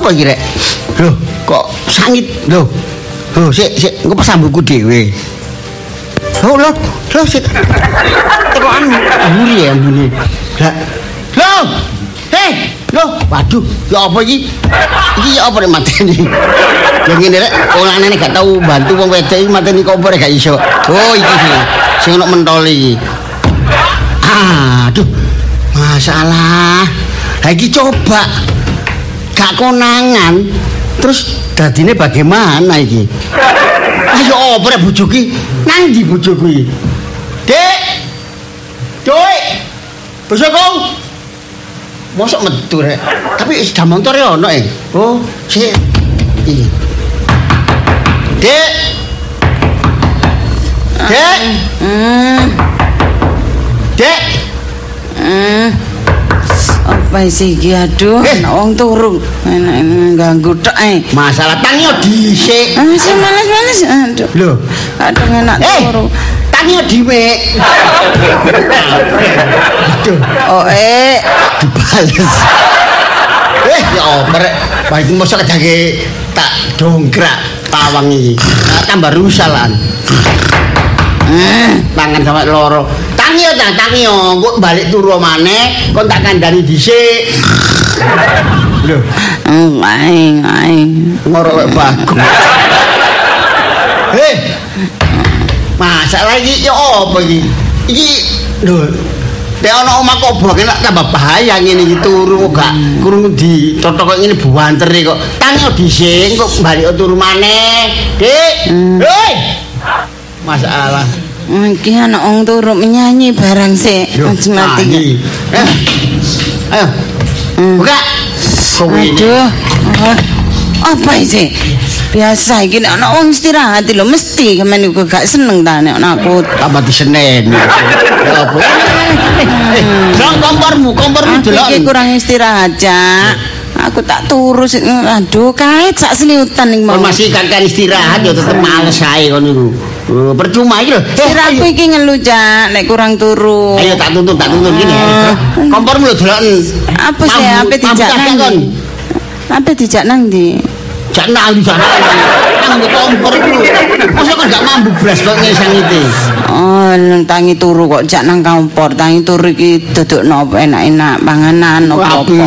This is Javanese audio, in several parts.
Apa iki rek? Loh, kok sangit lho. Loh, sik sik engko pas ambuku dhewe. Oh, loh, loh sik. Tekokan ambune ya ambune. Lah. Loh. Hei, loh, waduh, ya apa iki? Iki ya apa rek mateni? Ya ngene rek, olane gak tau bantu wong wedok iki mateni kok rek gak iso. Oh, iki sing sing ono mentol iki. Aduh, masalah. Lagi coba gak konangan terus dadine bagaimana iki? Ayo apa rek bojoku iki? Nang ndi bojoku iki? Dek. Dek. Bojoku. Mosok metu rek. Tapi sepeda motor ya ono eh. Oh, sik. Iki. Dek. Dek. Hmm, Dek. hmm. Apa sih iki aduh, Eh. wong turu. Enak ganggu tok ae. Masalah tangi yo dhisik. Ah, sih males-males. Aduh. Lho, Aduh enak Eh, turu. tangi yo dhewe. Aduh, Oh, eh. dibales. Eh, ya rek? Baik mosok kedake tak dongkrak tawang iki. Tambah rusalan. Eh, tangan sampe loro. Tangi yo, Tang, tangi yo. Engko balik turu maneh, kon tak kandhani dhisik. Lho, Hmm, ae, ae. ngorok wek bagus. Hei. Masalah iki ya apa iki? Iki lho Nek ana omah kok bok enak tambah bahaya ngene iki turu kok gak kurung di totok kok ngene buanter kok. Tangi dhisik kok balik turu maneh. Dik. Hei. Masalah. Hmm, Iki anak wong turu menyanyi barang Aja mati. Eh. Ayo. Buka. Kowe ini. Aduh. Ah, Apa sih? Biasa iki nek ana wong istirahat lho mesti kemen iku gak seneng ta nek ana aku. tambah disenen. Apa? Eh, Delok kompormu, kompormu delok. iki kurang istirahat, Cak. Aku tak turu sik aduh kait sak seliutan ning mau. Kon masih kan kan istirahat ya tetep males ae kon niku. Oh, percuma iki lho. Eh, Sirahku ayo. iki ngelu, Cak, nek kurang turu. Ayo tak tuntun, tak tuntun gini. Ah. Kompormu lho delok. Apa sih apa dijak nang? Apa dijak nang ndi? Jak nang di sana. Nang kompor iku. Masa kon gak mambu blas kok ngesang itu. Oh, tangi turu kok jak nang kompor. Tangi turu iki dudukno enak-enak panganan Waduh. apa-apa.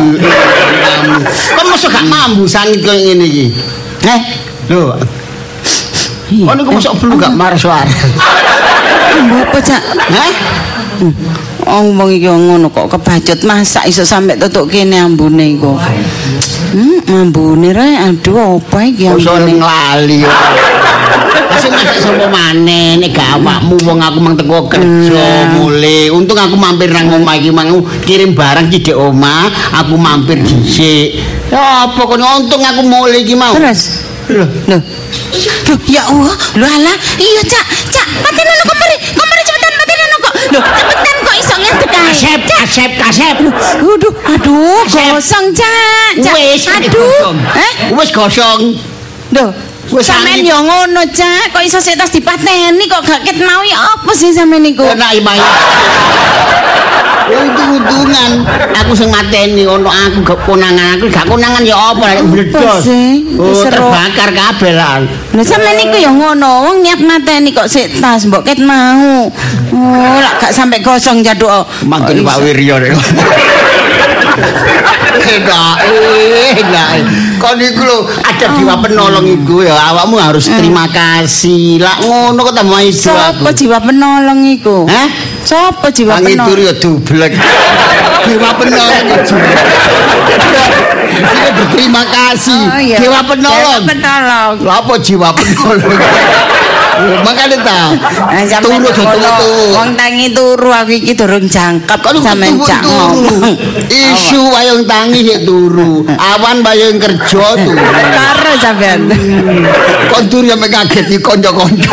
Kon masa gak mambu sangit kok ngene iki. Eh, lho. Kon niku mosok perlu gak marah suara. Apa, Cak? Hah? Oh, wong iki ngono kok kebacut masak iso sampe tutuk kene ambune iku. Hmm, ambune re aduh apa iki Kok iso ambune? nglali. Masih masak sapa maneh nek gak awakmu wong aku mang teko kerja mulai. Untung aku mampir nang omah iki mang kirim barang ki dek omah, aku mampir dhisik. Ya apa kon untung aku mulai iki mau. Terus Lho, Loh. Loh, ya Allah. Loh alah. Iya, Cak. Cak, paten ono komari. Komari cepetan paten ono kok. Loh, cepetan kok iso ngedek ae. kasep, kasep, kasep. Aduh, aduh, gosong, Cak. Cak. Wis aduh. Eh? Wis gosong. Loh, Wis sampean angin. yo ngono, Cak. Kok iso sik tas dipateni kok gak ket mau ya apa sih sampean niku? Enak imai. Ya untung-untungan aku sing mateni ono aku gak konangan aku gak konangan ya apa nek meledos. sih? Oh, terbakar kabeh lah. Lah sampean niku ya ngono, wong niat mateni kok sik tas mbok ket mau. Oh, lak gak sampe gosong jaduk. oh. Kok Pak iso? Wiryo nek. Enak, enak. Kau niku lho ada jiwa penolong iku ya awakmu harus terima kasih. Lah ngono kok tambah Sopo aku. jiwa penolong iku? Hah? Sopo jiwa Kang itu penolong? ya dublek. Dewa penolong itu. Kita berterima kasih. Oh, iya. Dewa penolong. Dewa penolong. Lah apa jiwa penolong? Ya, Makanya ta. Nah, Turu ngono, turu. Wong tangi turu aku iki durung jangkep Kalau sampean ketemu cak turu. ngomong. Isu wayang tangi ya turu. Awan wayang kerja turu. Karo sampean. Kon turu ya mek kaget iki kanca-kanca.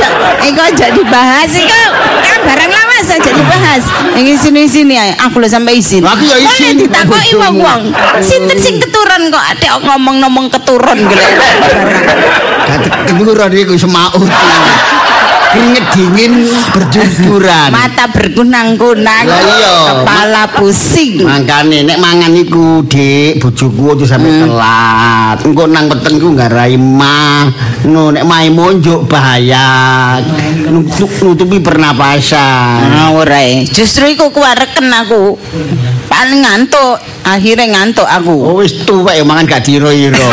Wis aja, iku aja dibahas iku. Kan barang lawas aja dibahas. Iki sini-sini ae. Aku lho sampe izin. Aku ya izin. Boleh ditakoki wong-wong. Sinten sing keturun kok adek ngomong-ngomong keturun barang. Keturunan iku semaut. Keringet dingin berjemburan. Mata berkunang-kunang. Kepala pusing. Mangkane nek mangan iku, Dik, bojoku aja sampe Hmm. telat. Engko nang peteng nggarai mah. No nek mae monjuk bahaya. Nutup, nutupi pernapasan. Ah, ora. Justru iku kuwareken aku. Paling ngantuk, akhirnya ngantuk aku. Oh wis tuwek mangan gak diro-iro.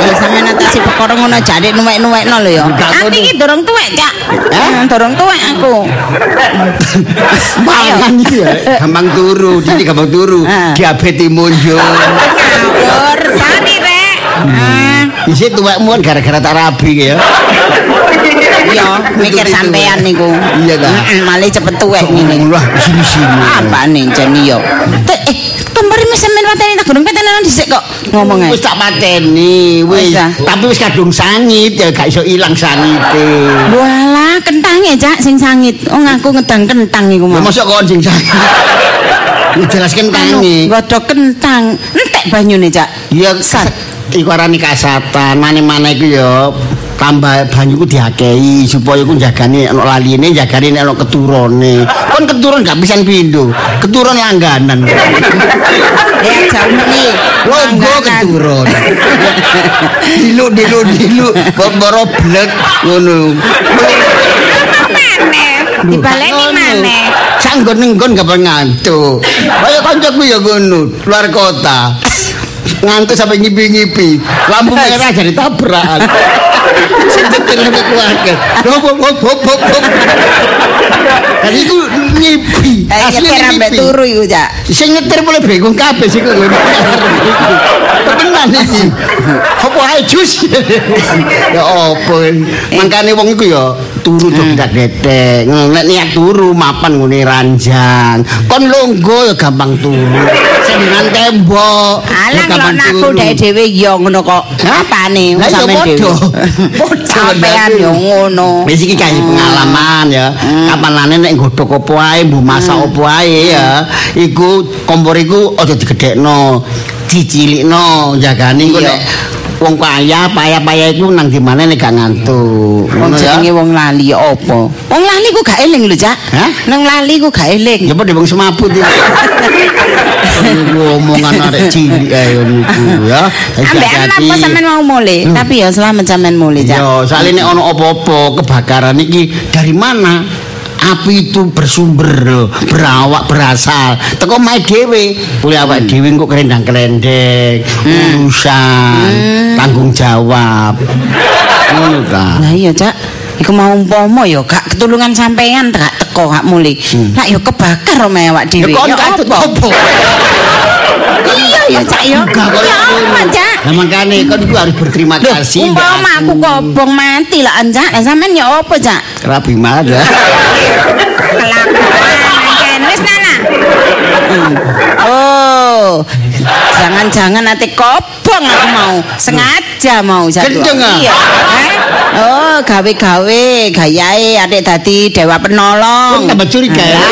Ya sampeyan atasi perkara ngono jare nuwek-nuwekno lho ya. Aku ngono. iki durung tuwek, Cak. Eh, durung tuwek aku. Mangan iki ya gampang turu, Didi gampang turu. Diabetes monjuk. Ngawur, sani rek. Ah, Isi tuwekmu kan gara-gara tak rabi ya. Iya, mikir sampean tuwek. niku. Iya ta. Heeh, malah cepet tuwek ngene. Lah sini-sini. Apa nih jen yo? Eh, mas sampean mateni tak durung petenan dhisik kok ngomong ae. Wis tak pateni, wis. Tapi wis kadung sangit ya gak iso ilang sangite. Walah, kentange Cak sing sangit. Oh ngaku ngedang kentang iku mau. mosok kon sing sangit. Njelaskan tangi. Godhog kentang. Entek banyune Cak. Ya Sat. iku arane kasatan, mane-mane iku ya tambah banyu ku diakei supaya ku jagane ana laline, jagane ana keturune. Kon keturun gak pisan pindho, keturun langganan. Ya jauh nih. Logo keturun. Dilu dilu dilu, kok boro blek ngono. Dibaleni maneh. Sanggon nggon gak ngantuk. Kaya kancaku ya ngono, luar kota. Ngantuk sampai ngipi-ngipi. Lampu merah jadi tabrakan. Sing keluarga. Hop hop. hop. Dan itu ngipi. Eh, nyetir ambek turu iku Cak. Sing nyetir boleh bingung kabeh sih kok. Tenan iki. Apa ae jus. Ya apa. Mangkane wong iku ya turu do dak detek. Nek niat turu mapan ngene ranjang. Kon longgo ya gampang turu. Dengan tembok. ya Alah kalau aku dhewe dhewe yo ngono kok. Apane ya sampean dhewe. Sampean yo ngono. Wis iki kae pengalaman ya. Kapan lane nek nggodhog apa ae, mbuh masak apa ae ya. Iku kompor iku aja digedhekno. Dicilikno, jagane Iya. nek wong kaya, payah-payah iku nang di mana nek gak ngantuk. Wong jenenge wong lali ya apa? Wong lali ku gak eling lho, Cak. Nang lali ku gak eling. Ya padha wong semaput iki. Omongan arek cilik ae niku ya. Ambek apa sampean mau mulai? Tapi ya selamat sampean mulai, Cak. Yo, soalnya nek ono apa-apa kebakaran iki dari mana? Api itu bersumber berawak berasal. Teko mae dhewe. Kuwi awak dhewe kok kerendang-kerendeng, urusan, tanggung jawab. Ngono ta. Lah iya, Cak. Iku mau umpama ya gak ketulungan sampean gak teko gak mulai. Lah ya kebakar omahe awak dhewe. Ya katut apa? Iya ya, Cak ya. Kok Ya apa. Cak? Lah makane kon iku harus berterima kasih. umpama aku kobong mati lah Cak. Lah sampean ya apa, Cak? Rabi marah. Kelakuan wis nana. Oh, jangan-jangan nanti kobong aku mau sengaja mau jatuh. Kenceng, ah? Iya. Oh, gawe-gawe gayae adik dadi dewa penolong. tambah curiga ya.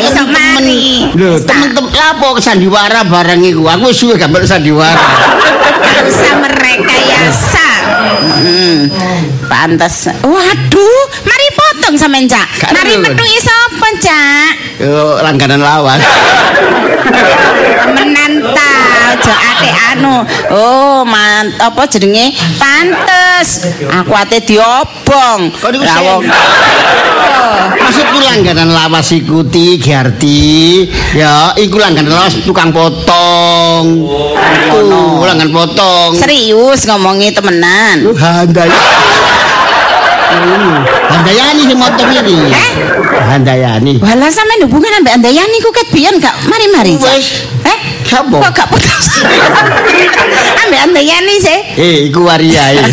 Iso mari. Lho, temen-temen lapo sandiwara bareng iku. Aku wis suwe gak melok sandiwara. Gak usah merekayasa. Hmm, pantas. Waduh, mari potong sampean, Cak. Mari metu iso apa, Cak? Yo langganan lawan. menanta aja ate anu oh man apa jenenge pantes aku ate diobong Lah, sing- wong- Oh, Maksudku langganan lawas iku ti Giarti. Ya, iku langganan lawas tukang potong. Tuh, langgan potong. serius ngomongi temenan Lu handai. Handayani sing motong iki. Eh? Handayani. Walah sampean hubungan ambek Andayani ku ket biyen gak mari-mari. Eh? Siapa? Kok gak putus? ambek Andayani sih. Eh, iku waria. eh.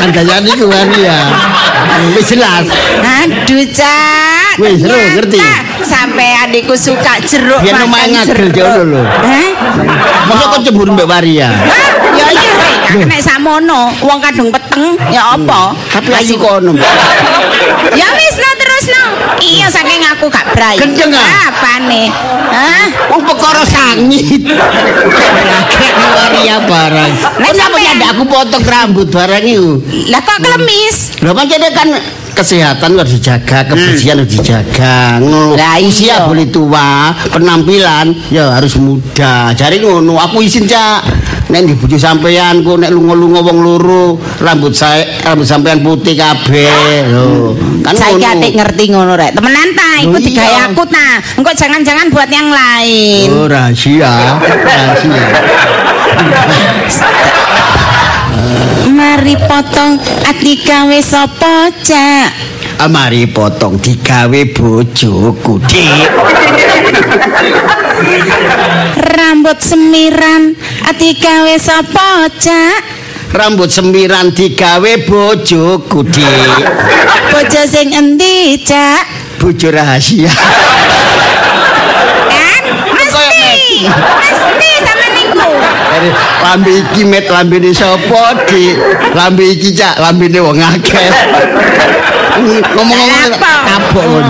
Handayani iku waria. Wis jelas. Aduh, Cak. Wis, seru, ngerti? Sampean iku suka jeruk Biyen makan jeruk. jono lho. Eh? Masa kok cemburu mbek waria? Hah? Ya iya sih, gak nek samono, wong kadung peteng ya apa? Tapi ayu kono. Ya wis no terus no. iya saking aku gak brai. Gendeng, ah? Apane? Hah? Wong perkara sangit. Waria barang. Lah, ya ndak aku potong rambut barang itu? Lah kok klemis? Lho pancene kan kesehatan harus dijaga, kebersihan harus dijaga. Ngono. Lah, iya. Usia boleh tua, penampilan ya harus muda. Jare ngono, aku izin Cak. Nek di bojo sampean ku nek lunga-lunga wong loro, rambut saya rambut sampean putih kabeh. Lho, kan Saiki ngono. atik ngerti ngono rek. Temenan ta, iku iya. digawe aku ta. Engko jangan-jangan buat yang lain. Oh, rahasia, rahasia. Mari potong ati gawe sapa, Cak? Amari potong digawe bojoku, Dik. Rambut semiran ati gawe sapa, Cak? Rambut semiran digawe bojoku, Dik. Bojo sing endi, Cak? Bojo rahasia. Kan mesti. Dari lambe iki met lambene sapa, Dik? Lambe iki cak, lambene wong akeh. Ngomong-ngomong Apa? kapok kon.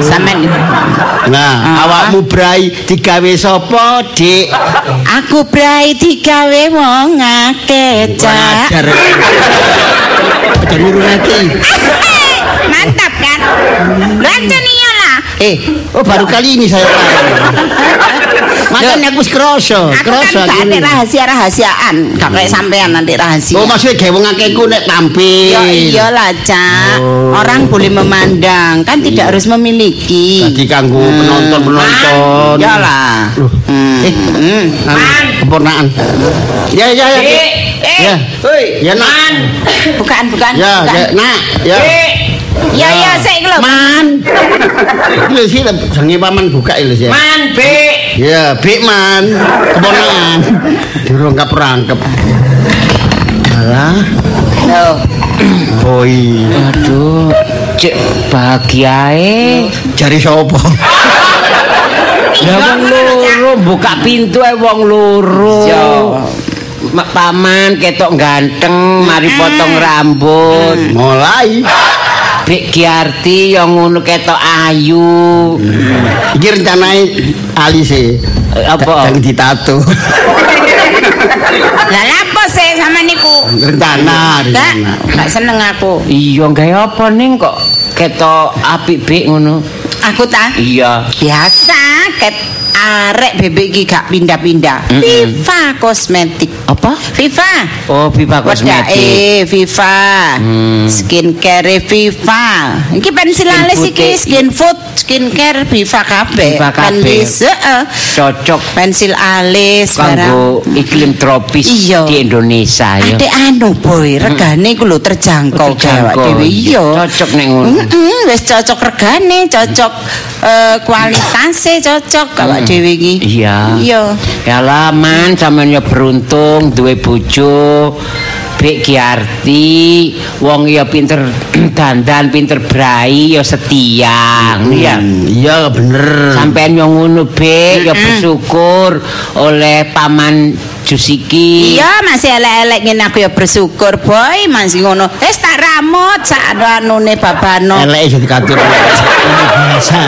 Sampeyan Nah, Ah. awakmu brai digawe sapa, Dik? Aku brai digawe wong akeh, Cak. Ajar. Nanti. Mantap kan? Lancen iya lah. Eh, oh baru kali ini saya Makanya aku wis kroso, Aku kroso kan aku. ada rahasia-rahasiaan. Gak kayak sampean nanti rahasia. Oh, maksudnya gawe wong akeh ku nek tampil. Ya iyalah, Cak. Oh. Orang boleh memandang, kan tidak harus memiliki. Tadi kanggo penonton-penonton. Iyalah. Hmm. Eh, Hmm. Man, keponakan. Ya, ya, ya. Eh, eh. Ya. Hoi, Ya, nak. Bukan, bukan. Ya, bukan. ya, nak. Ya. Ya, ya, saya lho. Man. Lho sih jenenge paman buka lho sih. Man, B. Ya, Bik Man. Keponakan. Durung kaprangkep. Alah, Loh. boy. Aduh, cek bahagiae. Jari sapa? Ya wong loro buka pintu ae wong loro. Yo. Ma- Paman ketok ganteng, mari potong rambut. Mulai. Bik Giarti yang ngono ketok ayu. Iki rencanane ali sih. Eh, apa? Jangan ditato. Lah lapo sih sama niku? Rencana, Gak, rencana. gak seneng aku. Iya gawe apa ning kok ketok apik Bik ngono. Aku ta? Iya. Biasa ket arek bebek iki gak pindah-pindah. Viva kosmetik. Apa? Viva. Oh, Viva Kosmetik. eh Viva. Hmm. Skincare Viva. Iki pensil Skin alis iki skin food, skincare Viva kabeh. Viva kabeh. Heeh. Cocok Pensil alis kanggo iklim tropis Iya. di Indonesia ya. Adek anu boy, regane iku lho terjangkau Terjangkau, awak dhewe iya. Cocok nek ngono. Heeh, wis cocok regane, cocok eh, kualitasnya cocok awak dhewe iki. Iya. Iya. Ya lah man sampean beruntung duwe bojo. Bek Giarti, wong ya pinter dandan, pinter brai, ya setia. Ya. Iya bener. Sampean yang ngono Bek, ya bersyukur oleh paman Jusiki. Iya, masih elek-elek ngene aku ya bersyukur, boy, masih ngono. Wis tak ramut sak anune babano. Elek jadi katur. Ini biasa.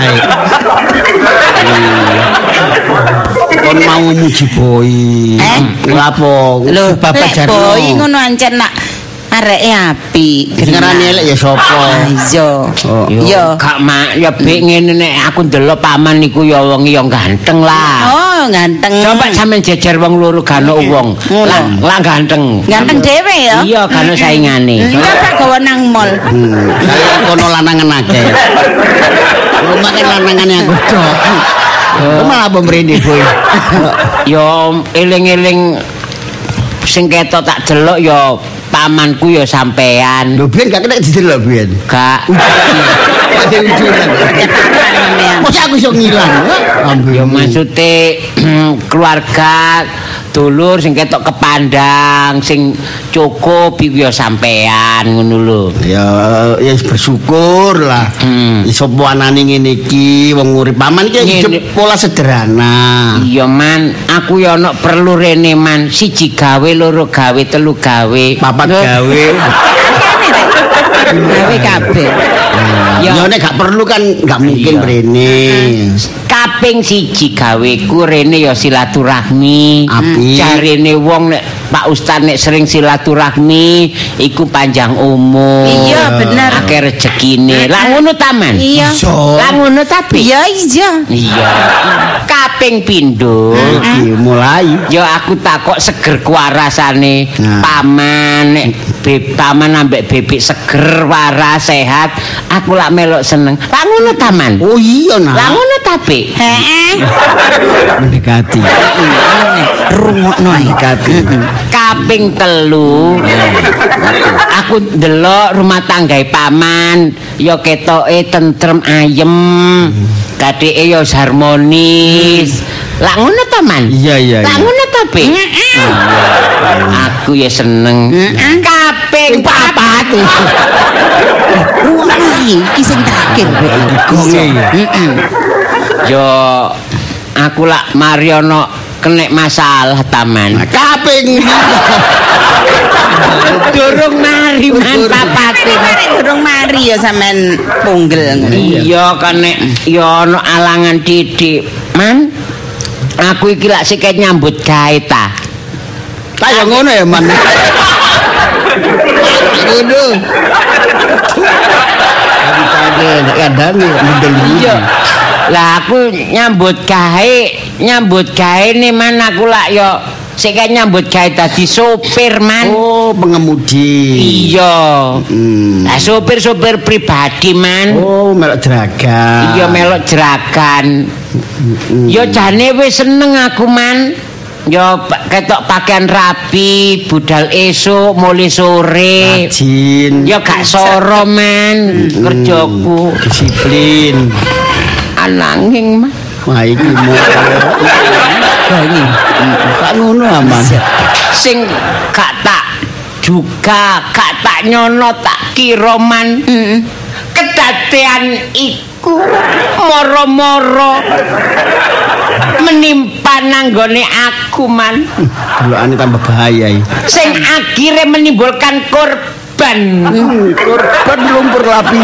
Kon mau muji boy. Eh? Lapo? Lho, Bapak Jarno. boy ngono ancen nak areke api. Dengarane elek ya sapa? Iya. Oh. Yo, Iya. gak mak ya Bek ngene nek aku ndelok paman niku ya wong ya ganteng lah. Oh, ganteng. Coba sampean jejer wong loro gano wong. Lah, lah ganteng. Ganteng dhewe ya. Iya, gano saingane. Coba gawa nang mall. Hmm, saya kono lanangan akeh. Rumah kan lanangannya aku dok. Kok malah pemrene boy. Yo eling-eling sing ketok tak delok ya pamanku ya sampean. Lho biyen gak kena didelok biyen. Gak ujuran. Masa aku iso ngilang? Ya maksude keluarga dulur sing ketok kepandang sing cukup iku ya sampean ngono lho. Ya, ya bersyukur lah. Hmm. Iso anane ngene iki wong urip paman iki pola sederhana. Iya man, aku ya ono perlu rene man, siji gawe, loro gawe, telu gawe. Papat gawe. Gawe kabeh. Ya. Nek gak perlu kan gak mungkin Iya. Kaping siji gaweku rene ya silaturahmi. Jarene wong nek Pak Ustaz nek sering silaturahmi iku panjang umur Iya, bener. akeh rezekine lah ngono taman Iya. Iso. lah ngono tapi Ya iya. iya kaping pindho Iki mulai. Ya aku takok seger ku rasane Nah. paman nek paman ambek bebek seger waras sehat aku lak melok seneng. Lah ngono taman. Oh iya Lah nah. ngono tapi. Heeh. Mendekati. Rungokno. Mendekati. Kaping telu aku ndelok rumah tanggae paman ya ketoke tentrem ayem kadeke ya harmonis lah ngono ta man Iya iya. lah iya. ngono ta Be? Iya. aku ya seneng kaping papat. Iki sing terakhir. Gonge ya. yo aku lak Mariono kena masalah taman Kaping durung mari man papate durung mari ya sampean punggel ngono. Iya kan nek ya ana alangan titik. Man, aku iki lak sikit nyambut gawe ta. Kayak ngono ya man. Ngono. Tapi kage nek kandhane mendel Iya. Lah aku nyambut gawe, nyambut gawe nih man aku lak yo sikit nyambut gawe dadi sopir man. Oh, pengemudi. Iya. Hmm. Lah sopir-sopir pribadi man. Oh, melok jeraga. Iya melok jerakan. Yo jane wis seneng aku man. Yo pa- ketok pakaian rapi, budal esuk, mulai sore. Rajin. Yo gak soro man kerjaku. disiplin. Ananging man. Wah, iki Bangi. Tak ngono aman. Sing gak tak juga gak tak nyono tak kira man. Kedadean iku moro-moro menimpa nanggone aku man. Delokane tambah bahaya iki. sing akhirnya menimbulkan korban. Korban lumpur lapi.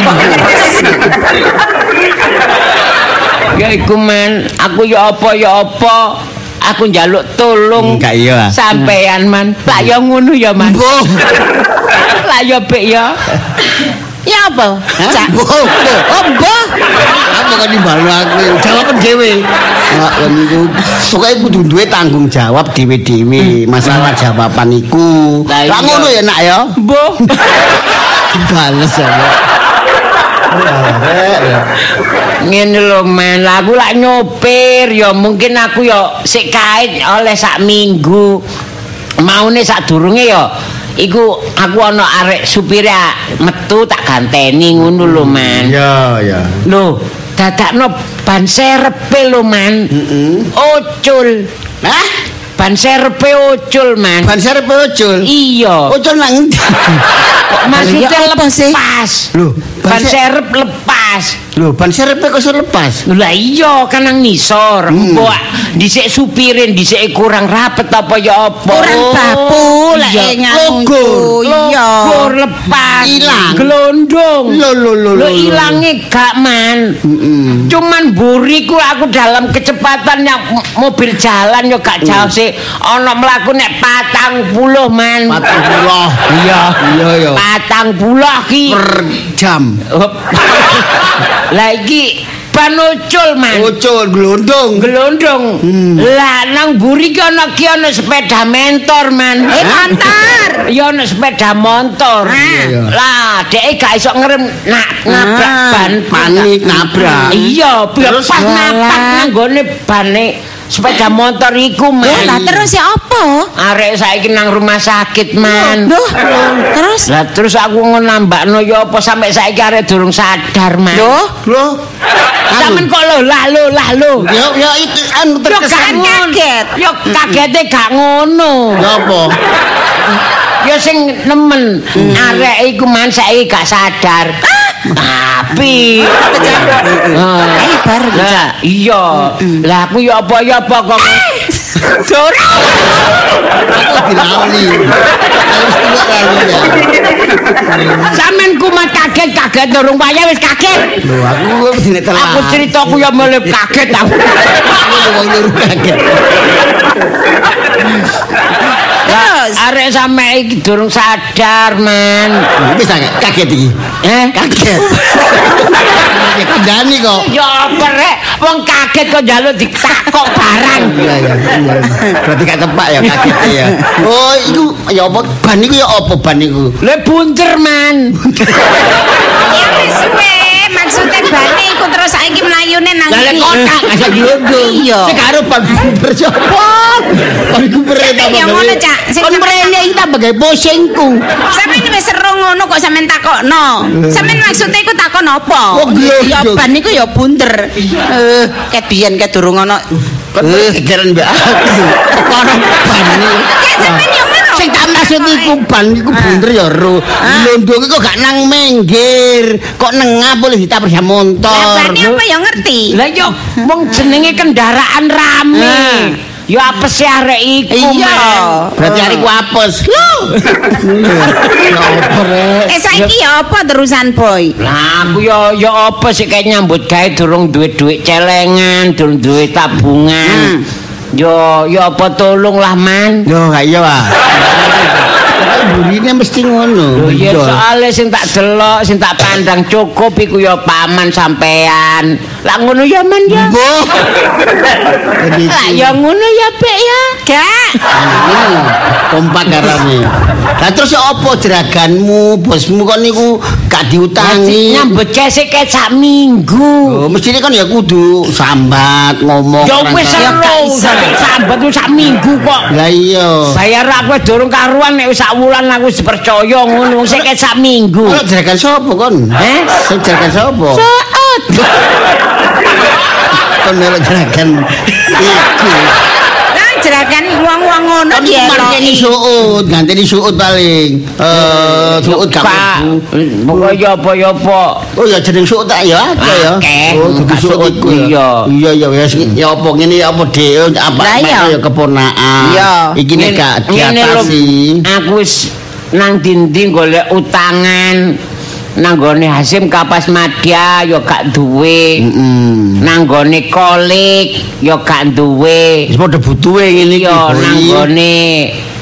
Ya iku man, aku ya apa ya apa. Aku njaluk tolong Enggak iya. sampean man. Lah ya ngono ya man. Lah ya bek ya. Ya apa? Cak. Mbah. Oh, mbah. Apa kok dimbalno aku? Jawaban dhewe. Nek niku pokoke kudu duwe tanggung jawab dhewe-dhewe masalah jawaban iku. Lah. Lah ngono ya nak ya. Mbah. Dibales ya. Ngene lho lah aku lak nyopir ya mungkin aku ya sik kait oleh sak minggu. Maune sak durunge ya iku aku ana arek supire metu tak ganteni ngono lho man. Ya, ya. Lho, dadakno ban serepe lho, Man. Ucul. Hah? Ban serepe ucul, Man. Ban serep ojol. Iya. Ojol nang endi? Maksudnya Ya apa sih? lepas. Loh, ban ban se- serep lepas. Lho, ban serep kok iso lepas? Lah iya kan nang nisor. Hmm. Mbok dhisik supirin dhisik kurang rapet apa ya apa. Kurang baku lek iku. Iya. Logur lepas. Ilang. Glondong. Lho, lho, lho, Lho ilange gak man. Mm-mm. Cuman buriku aku dalam kecepatan yang mobil jalan yo gak jauh sih. Ana mlaku nek patang puluh man. Patang puluh. Iya. Iya, ya. Patang puluh ki. Per jam. Lah iki ban ucul man. Ojol glondong. Gelondong. Hmm. Lah nang buri ki ana ki ana sepeda mentor man. Eh, motor. Ya ana sepeda motor. Iya. Lah dhek gak iso ngerem nak nabrak Ah, ban. panik nabrak. Iya, pas napak nang gone bane sepeda motor iku man. Oh, lah terus ya apa? Arek saiki nang rumah sakit man. Loh, terus Lah terus aku nambakno ya apa sampai saiki arek durung sadar man. Loh, Lho. Sampeyan kok lho lah lho lah lho. Ya ya itu anu Yo gak terkesan. kaget. Yo kagete gak ngono. Ya apa? Ya sing nemen arek iku man saiki gak sadar. Tapi Ayo bareng, Lah iya. Lah aku ya apa ya apa kok Dora. Aku dilali. Harus tuwa lali ya. Sampeyan kumat kaget-kaget durung wayah wis kaget. Lho aku dine telat. Aku cerita aku ya mulai kaget aku. Aku wong kaget. Terus Arek sampe iki durung sadar, Man. Wis tak kaget iki. Eh? Kaget. Kandani kok. Ya apa rek? Wong kaget kok njaluk ditakok barang. Iya ya. iya. Berarti gak tepak ya kaget ya. Oh, iku ya apa ban iku ya apa ban iku? Le bunter, Man. ya wis we, maksude bane iku terus saiki mlayune nang Lah lek iki. kotak aja diundung. Iya. Sing karo ban guber sapa? Ban guber ta. Ya ngono, Cak. Sing sampe- mrene iki tak bagai pusingku. Sampeyan wis seru ngono kok sampeyan takokno. Sampeyan maksude iku takon apa? Ya ban iku ya bunder. Eh, ket biyen ket durung ono. Kon kegeran mbak aku. Perkara ban. Ya sampeyan yo ngono. Sing tak maksud iku ban iku bunder ya ro. Londong kok gak nang minggir. Kok nengah boleh ditabrak ya Lah motor. bane apa ya ngerti? Lah yo wong jenenge kendaraan rame. Yo apa sih arek iku, Iya. Berarti hari ku apes. Lho. Eh saiki ya apa terusan boy? Lah aku yo yo apa sih kayak nyambut gawe durung duwe duit celengan, durung duwe tabungan. Yo yo apa tolong lah, Man. Yo gak iya ah. Burine mesti ngono. Iya. soalnya sing tak delok, sing tak pandang cukup iku ya paman sampean. Lah ngono ya man ya. Lah ya ngono ya Pek ya. Gak. kompak karane. Lah terus apa jeraganmu, bosmu kok niku gak diutangi? Nyambut cesek kayak sak minggu. Oh, mestine kan ya kudu sambat ngomong. Ya wis seru, sambat wis sak minggu kok. Lah iya. Bayar aku wis durung karuan nek wis sak wulan aku wis ngono sik kayak sak minggu. Kalau jeragan sapa kon? Eh? Sing jeragan sapa? Saat. Kon melok jeragan iku. Jerakan wong-wong ngono ya. markeni suut, ganteni suut paling. Eh, gak mlebu. pokoknya apa ya apa. Oh ya jeneng suut tak ya akeh ya. Oh, dudu suut iku ya. iya. Ya wis ya apa ngene ya apa dhewe apa ya keponakan. Iki nek gak diatasi. Aku wis nang dinding golek utangan. Nang gone Hasim Kapas Madya ya gak duwe. Heeh. Nang gone Kolik ya gak duwe. Wis padha butuhe ngene iki. Ya Boy. nang gone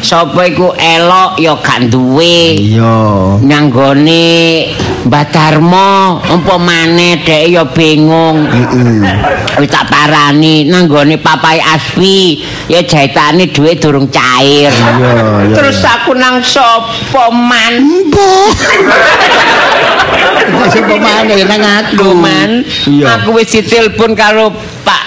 sapa iku elok ya gak duwe. Iya. Nang gone Mbah Darmo empo maneh dhek ya bingung. Heeh. Wis tak parani nang gone Papai Asfi ya jahitane duit durung cair. Iya, iya. Terus aku nang sapa man? Sapa maneh nang aku. Man. Aku wis ditelepon karo Pak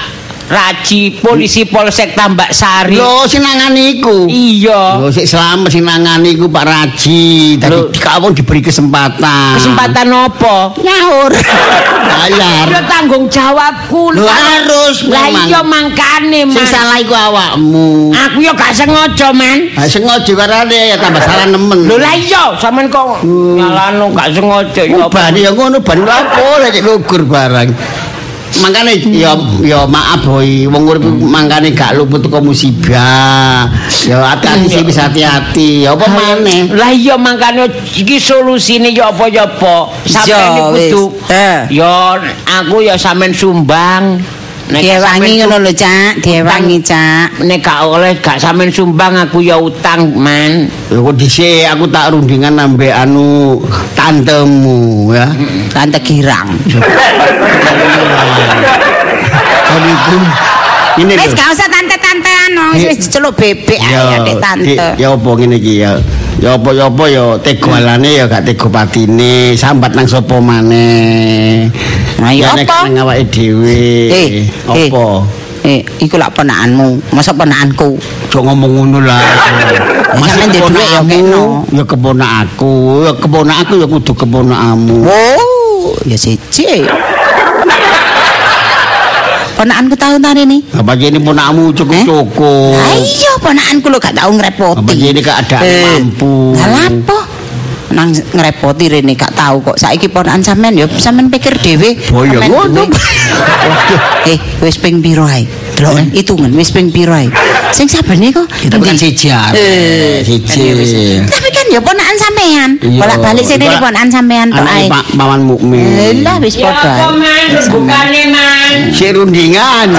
Raji polisi Polsek Tambak Sari. Lho sing nangani iku. Iya. Lho sik selamat sing nangani iku Pak Raji. Lho. Tadi kamu diberi kesempatan. Kesempatan apa? nyaur. Bayar. Ya tanggung jawabku. Lho harus Lah iya mangkane, Sing Man. salah iku awakmu. Aku ya gak sengaja, Man. Ha sengaja karane ya tambah salah nemen. Lho lah iya, sampean kok nyalano gak sengaja ya apa? ban ya ngono ban lho apa lek lugur barang. Mangkane ya ya maaf boy, wong urip mangkane gak luput teko musibah. Ya hati-hati sih bisa hati-hati. Ya apa maneh? Lah iya mangkane iki solusine ya apa ya apa. Sampeyan kudu. Eh. ya aku ya sampean sumbang. Nek Diewangi ngono lho, Cak. Diewangi, Cak. Nek gak oleh gak sampean sumbang aku ya utang, Man. Kok dhisik aku tak rundingan ambek anu tantemu ya. Tante girang. Itu ini Wis lho. gak usah tante-tantean, wong Iya. wis celuk bebek ae Ya, adik tante. ya apa ngene iki ya. Ya apa ya tega alane ya gak tega patine, sambat nang sapa maneh. Nah, ya nek apa? nang awake dhewe. Eh, eh. apa? Eh, iku lak ponakanmu, masa ponakanku. Aja ngomong ngono lah. Sampeyan ndek dhuwit ya kekno. ya keponak aku, ya keponak aku ya kudu keponakmu. Oh, ya siji. Ponakanku tahun tadi nih. Apa ini ponakmu cukup-cukup? Lah iya ponakanku lho gak tau ngrepoti. Apa jadi keadaan Eh, mampu? Lah lapo? Nang ngrepoti rene gak tau kok. Saiki ponakan sampean ya sampean pikir dhewe. Oh ya ngono. Eh, wis ping piro ae? Delok hitungan wis ping piro ae? Sing saben niku. Kita bukan siji arek. Eh, Siji. Tapi ya ponakan sampean. Bolak-balik sing lah ponakan sampean tok ae. Pak Maman Mukmin. Eh, Lah wis Ya padha. man, bukane man. Si rundingan.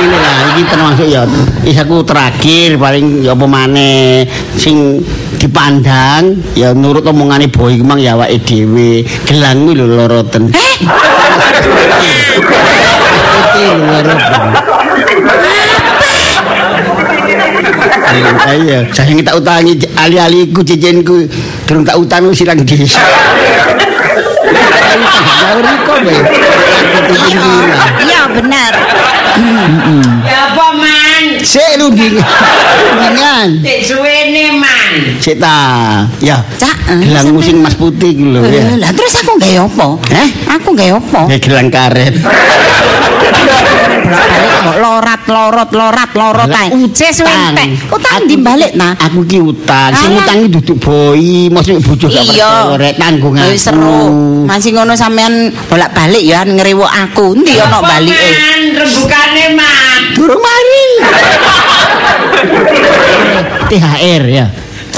ini lah, ini termasuk ya is aku terakhir paling ya apa maneh sing dipandang ya nurut omongane boy mang ya awake dhewe gelangmu lho loroten Eh, Itu loroten Iya, saya tak utangi ali-ali ku cicinku durung tak utang ku sirang desa. Jauh riko be. Iya bener. Ya apa man? Sik lu dingan. Sik suwene man. Sik ta. Ya. Cak, eh, Gelangmu sampe- sing Mas Putih ku lho Eh, ya. Lah terus aku gawe apa? Heh? Aku gawe apa? Ya gelang karet. Bolak-balik lorat lorot lorat lorot ae. Utang. entek. Utang dibalik nah. Aku ki utang, sing Alah. utang iki duduk boi, mosok bojo gak percaya rek tanggung aku. Wis seru. Masih ngono sampean bolak-balik ya ngrewok aku. Endi ana Apa, balike? Rembukane man. Durung mari. THR ya.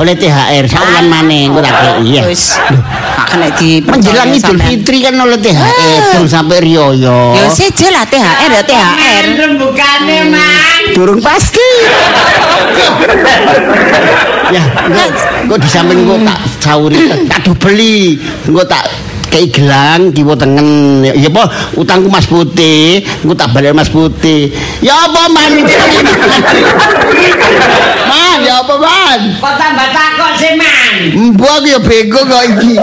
Oleh THR saulan maneh engko tak kei ya. Wis. Kena di Menjelang Idul. Fitri kan oleh THR durung sampai riyoyo. Ya siji lah THR ya THR. Rembukane man. Durung pasti. ya, engko engko di samping engko tak sauri tak dobeli. Engko tak kei gelang kiwa tengen. Ya apa utangku Mas Putih, engko tak balik Mas Putih. Ya apa man? man, ya apa man? Kok tambah takut sih man? Mbok aku ya bego kok iki.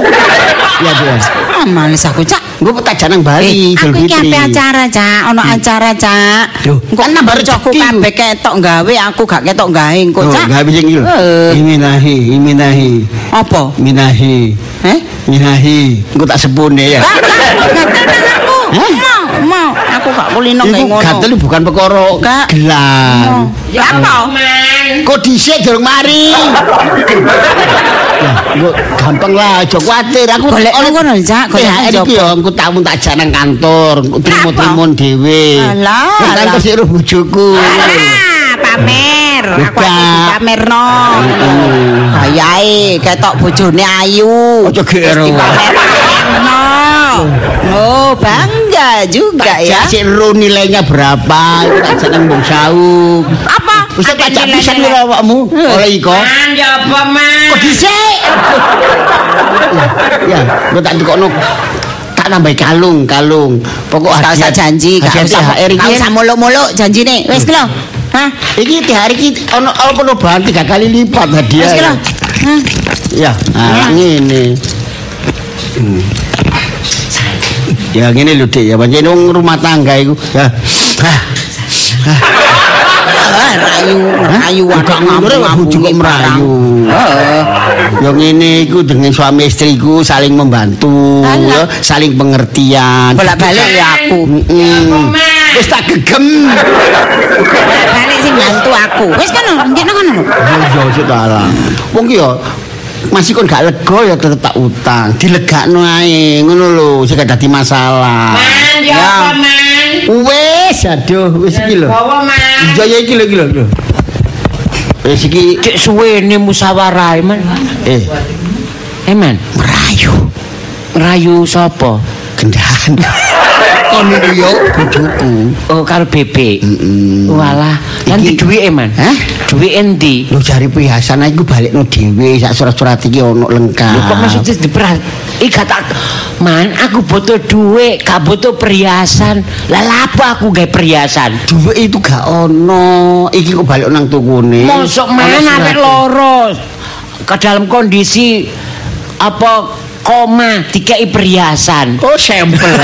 Ya, dia. Ah, males aku cak. Gue tak janang Bali, Eh, aku iki ape acara, Cak. Ono acara, Cak. Engko kan nambah kancaku rezeki. kabeh ketok gawe, aku gak ketok gawe engko, Oh, Cak. gak bisa gitu. Eh. Iminahi, iminahi, Apa? minahi, Eh? minahi. Gue tak sepune ya. Gak, aku. Hah? Aku gak kulino kayak Iku ngono. gatel bukan perkara Gak. gelang. Ya apa? Man. Kok dhisik durung mari? Gue gampang lah, aja kuwatir. Aku Golek ngono, Cak. Golek THR iki ya, aku tak mun tak janang kantor, trimo-trimo dhewe. Alah, Kan kantor sik karo bojoku. Ah, pamer. Aku Bukan. aku dipamerno. Bayae ketok bojone ayu. Ojo gero. Terus dipamerno. Oh, bangga juga ya. Sik ro nilainya berapa? Tak janang mbong sauk. Apa? Bisa pajak nilai-nilai? pisan lho awakmu oleh iko. Man, ya apa man? Kok dhisik? Ya, gua tak tukokno tak nambahi kalung, kalung. Pokok Gak usah janji, gak usah THR iki. gak usah muluk-muluk janjine. Wis ki lho. Hah? Iki THR iki ono apa bahan tiga kali lipat hadiah. Wis ki lho. Hah? Ya, ah ngene. Hmm. Ya ngene lho Dik, ya pancen wong rumah tangga iku. Ya. Rayu, rayu ngono bojo kok merayu. Heeh. Ya ngene iku dengan suami istriku saling membantu, ya, saling pengertian. Bolak-balik ya aku. Wis tak gegem. Bolak-balik sing bantu aku. Wis kan njekno kan lho. Ya sik ta. Wong ki ya masih kon gak lega ya tetep tak utang. Dilegakno ae, ngono lho, sing gak dadi masalah. Man, ya apa man? Wis, aduh, wis iki lho. Bawa man. Iya ya iki lho iki lho. Wis iki Cek suwene musyawarah man. eh Eh man, merayu rayu sapa? gendahan. Kono yo bojoku. Oh, karo bebek. Heeh. Walah, lan Iki- di duwike man. Hah? Duwike endi? Lho jari perhiasan iku balikno dhewe sak surat-surat iki ono lengkap. Lho kok maksudnya diperas? Ih kata man, aku butuh duit, gak butuh perhiasan. Lah lha apa aku gawe perhiasan? Duit itu gak ono. Iki kok balik nang tukune. Mosok man arek loro ke dalam kondisi apa koma dikei perhiasan. Oh sampel.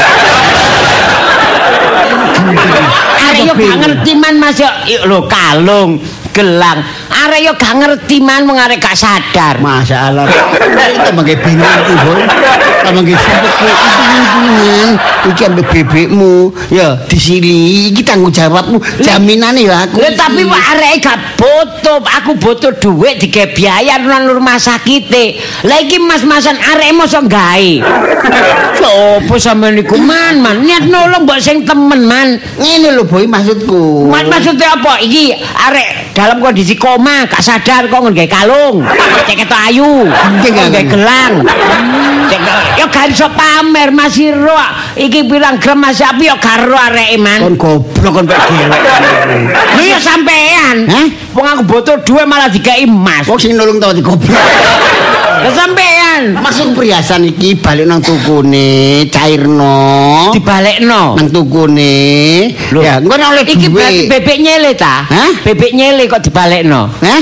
Arek yo gak ngerti man Mas yo lho kalung, gelang. Arek yo gak ngerti man wong arek gak sadar. Masalah. Kita mangke bingung iki, Bol. Kita mangke sempet. Iki ambek bebekmu. Ya, disili iki tanggung jawabmu. Jaminane ya aku. Lha tapi wak arek gak butuh, aku butuh duit digawe biaya nang rumah sakit. Lah iki mas-masan arek mosok gawe. Sopo sampean niku man man niat nolong mbok sing temen man. Ngene lho boy maksudku. Mak maksudnya apa? Iki arek dalam kondisi koma, gak sadar kok nggawe kalung. Cek ketok ayu, cek nggawe gelang. Cek yo gak iso pamer masih ro. Iki pirang gram masih api yo karo areke man. Kon goblok kon pek dewek. Lho yo sampean. Hah? Wong aku butuh duwe malah dikai emas. Wong sing nulung tau digoblok. Lho sampean Maksud perhiasan iki balik nang tukune, cairno. dibalekno. nang tukune. Ya, engko nek oleh Iki berarti bebek nyele ta? Hah? Bebek nyele kok dibalekno. Hah?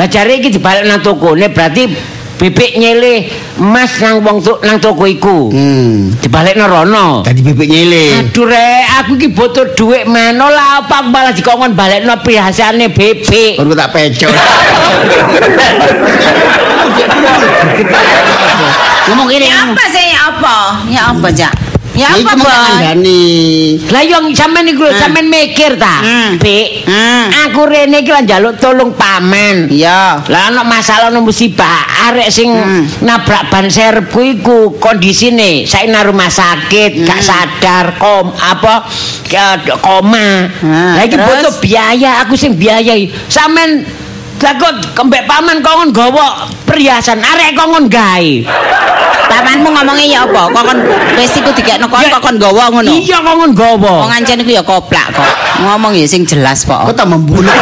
Lah jare iki dibalik nang tokone berarti bebek nyele emas nang wong tu, nang toko iku. Hmm. Dibalekno rono. Dadi bebek nyele. Aduh rek, aku iki butuh dhuwit meno lah apa aku malah dikongkon balekno perhiasane bebek. Baru tak pecok. Ngomong. Ya apa sih? Ya apa? Ya apa, Jak? Ya apa, kandhani. Lah yo sampean iku lho, Hmm. sampean mikir ta? Hmm. Bek. Hmm. Aku rene iki lah njaluk tolong paman. Iya. Lah ana masalah ana musibah, arek sing Hmm. nabrak ban serepku iku kondisine saiki nang rumah sakit, gak sadar kom apa koma. Hmm, Lah iki butuh biaya, aku sing biayai. Sampean takut kembek paman kongon gawa perhiasan, arek kongon gawe. Pamanmu ngomongnya ya apa? Kokon wis iku dikekno kon Ya, kokon gawa ngono. Iya kongon gawa. Wong ancen iku ya koplak kok. Ngomong ya sing jelas Kok kok. tak membunuh.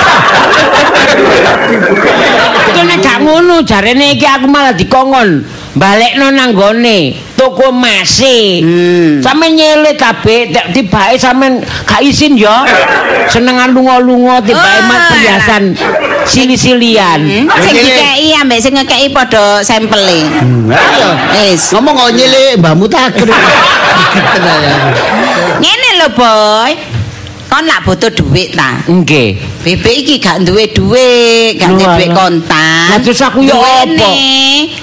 Itu nek gak ngono jarene iki aku malah dikongkon balekno nang gone toko mase. Hmm. Sampe nyele tabe tibake sampean gak isin ya. Senengan lunga-lunga tibake Oh, mas perhiasan sili-silian. Hmm, Sing dikeki ambek sing ngekeki padha sampele. Hmm, Ayo. Wis. Ngomong kok nyele mbahmu takut. Ngene lho, Boy. Kon lak butuh duit ta? Nggih. Bebek iki gak duwe duit, gak duwe alah. kontan. Lah, terus aku ya Duwene, apa?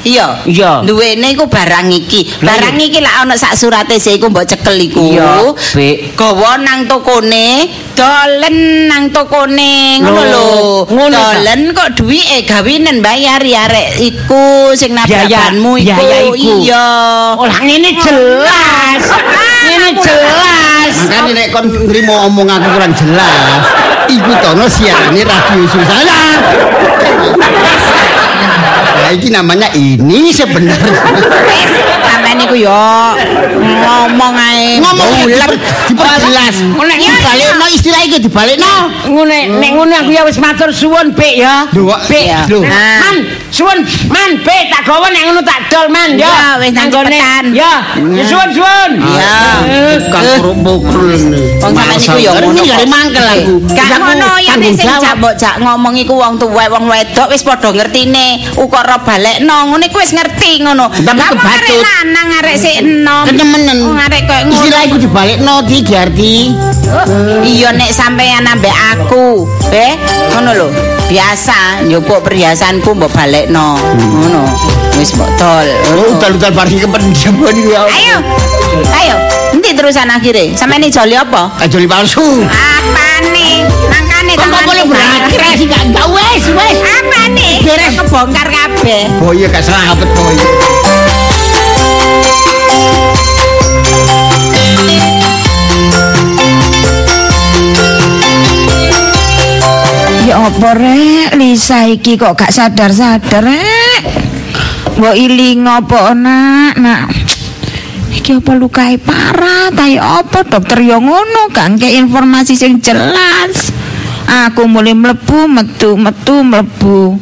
Iya. Iya. Duwene iku barang iki. Barang iki lak ana sak surate sik iku mbok cekel iku. Iya, Bek. Gawa nang tokone, dolen nang tokone ngono Lho? Dolen kok duwike gawinen bayari arek iku sing nabrakanmu iku. Iya. Oh, ngene jelas. Ngene jelas. Makanya nek kon nrimo omong aku kurang jelas. Iku tono siarane radio Susana. Nah, iki namanya ini sebenarnya. Wis, sampean iku yo ngomong ae. Ngomong bulet. diperjelas. Nek Dibalekno istilah iki dibalekno. ngene nek ngene aku ya wis matur suwun Bek ya. Lho. Bek. Nah, Man, suwun man Bek tak gawa nek ngono tak dol man ya. Wis nang cepetan. Ya, ya suwun suwun. Iya. Kan kerupuk-kerupuk ini. Wong sampean iku Ini ngono. gak mangkel aku. Gak Aku ngono ya nek sing jak mbok jak ngomong iku wong tuwek wong wedok wis padha ngertine ukara balekno ngono iku wis ngerti ngono. Tapi arek lanang arek sik enom. Kenyemenen. Wong arek koyo ngono. Istilah iku dibalekno di Giarti. Iya nek sampean ambek aku, eh ngono lho. Biasa njupuk perhiasanku mbok balekno. Ngono. Wis mbok dol. Oh, utal-utal bareng kependiam iki ya. Ayo. Ayo. Endi terusan akhire? Sampeyan joli apa? Ajoli palsu. Apane? Mangkane Kok kok boleh berakhir sih gak gak wes wes. Apane? Beres. kebongkar kabeh. Oh iya gak selamat boy. Ya apa rek, Lisa iki kok gak sadar-sadar rek. Mbok iling apa nak, nak. Iki apa lukai parah, ta ya apa dokter yo ngono, gak ngke informasi sing jelas. Aku mulai mlebu metu metu mlebu.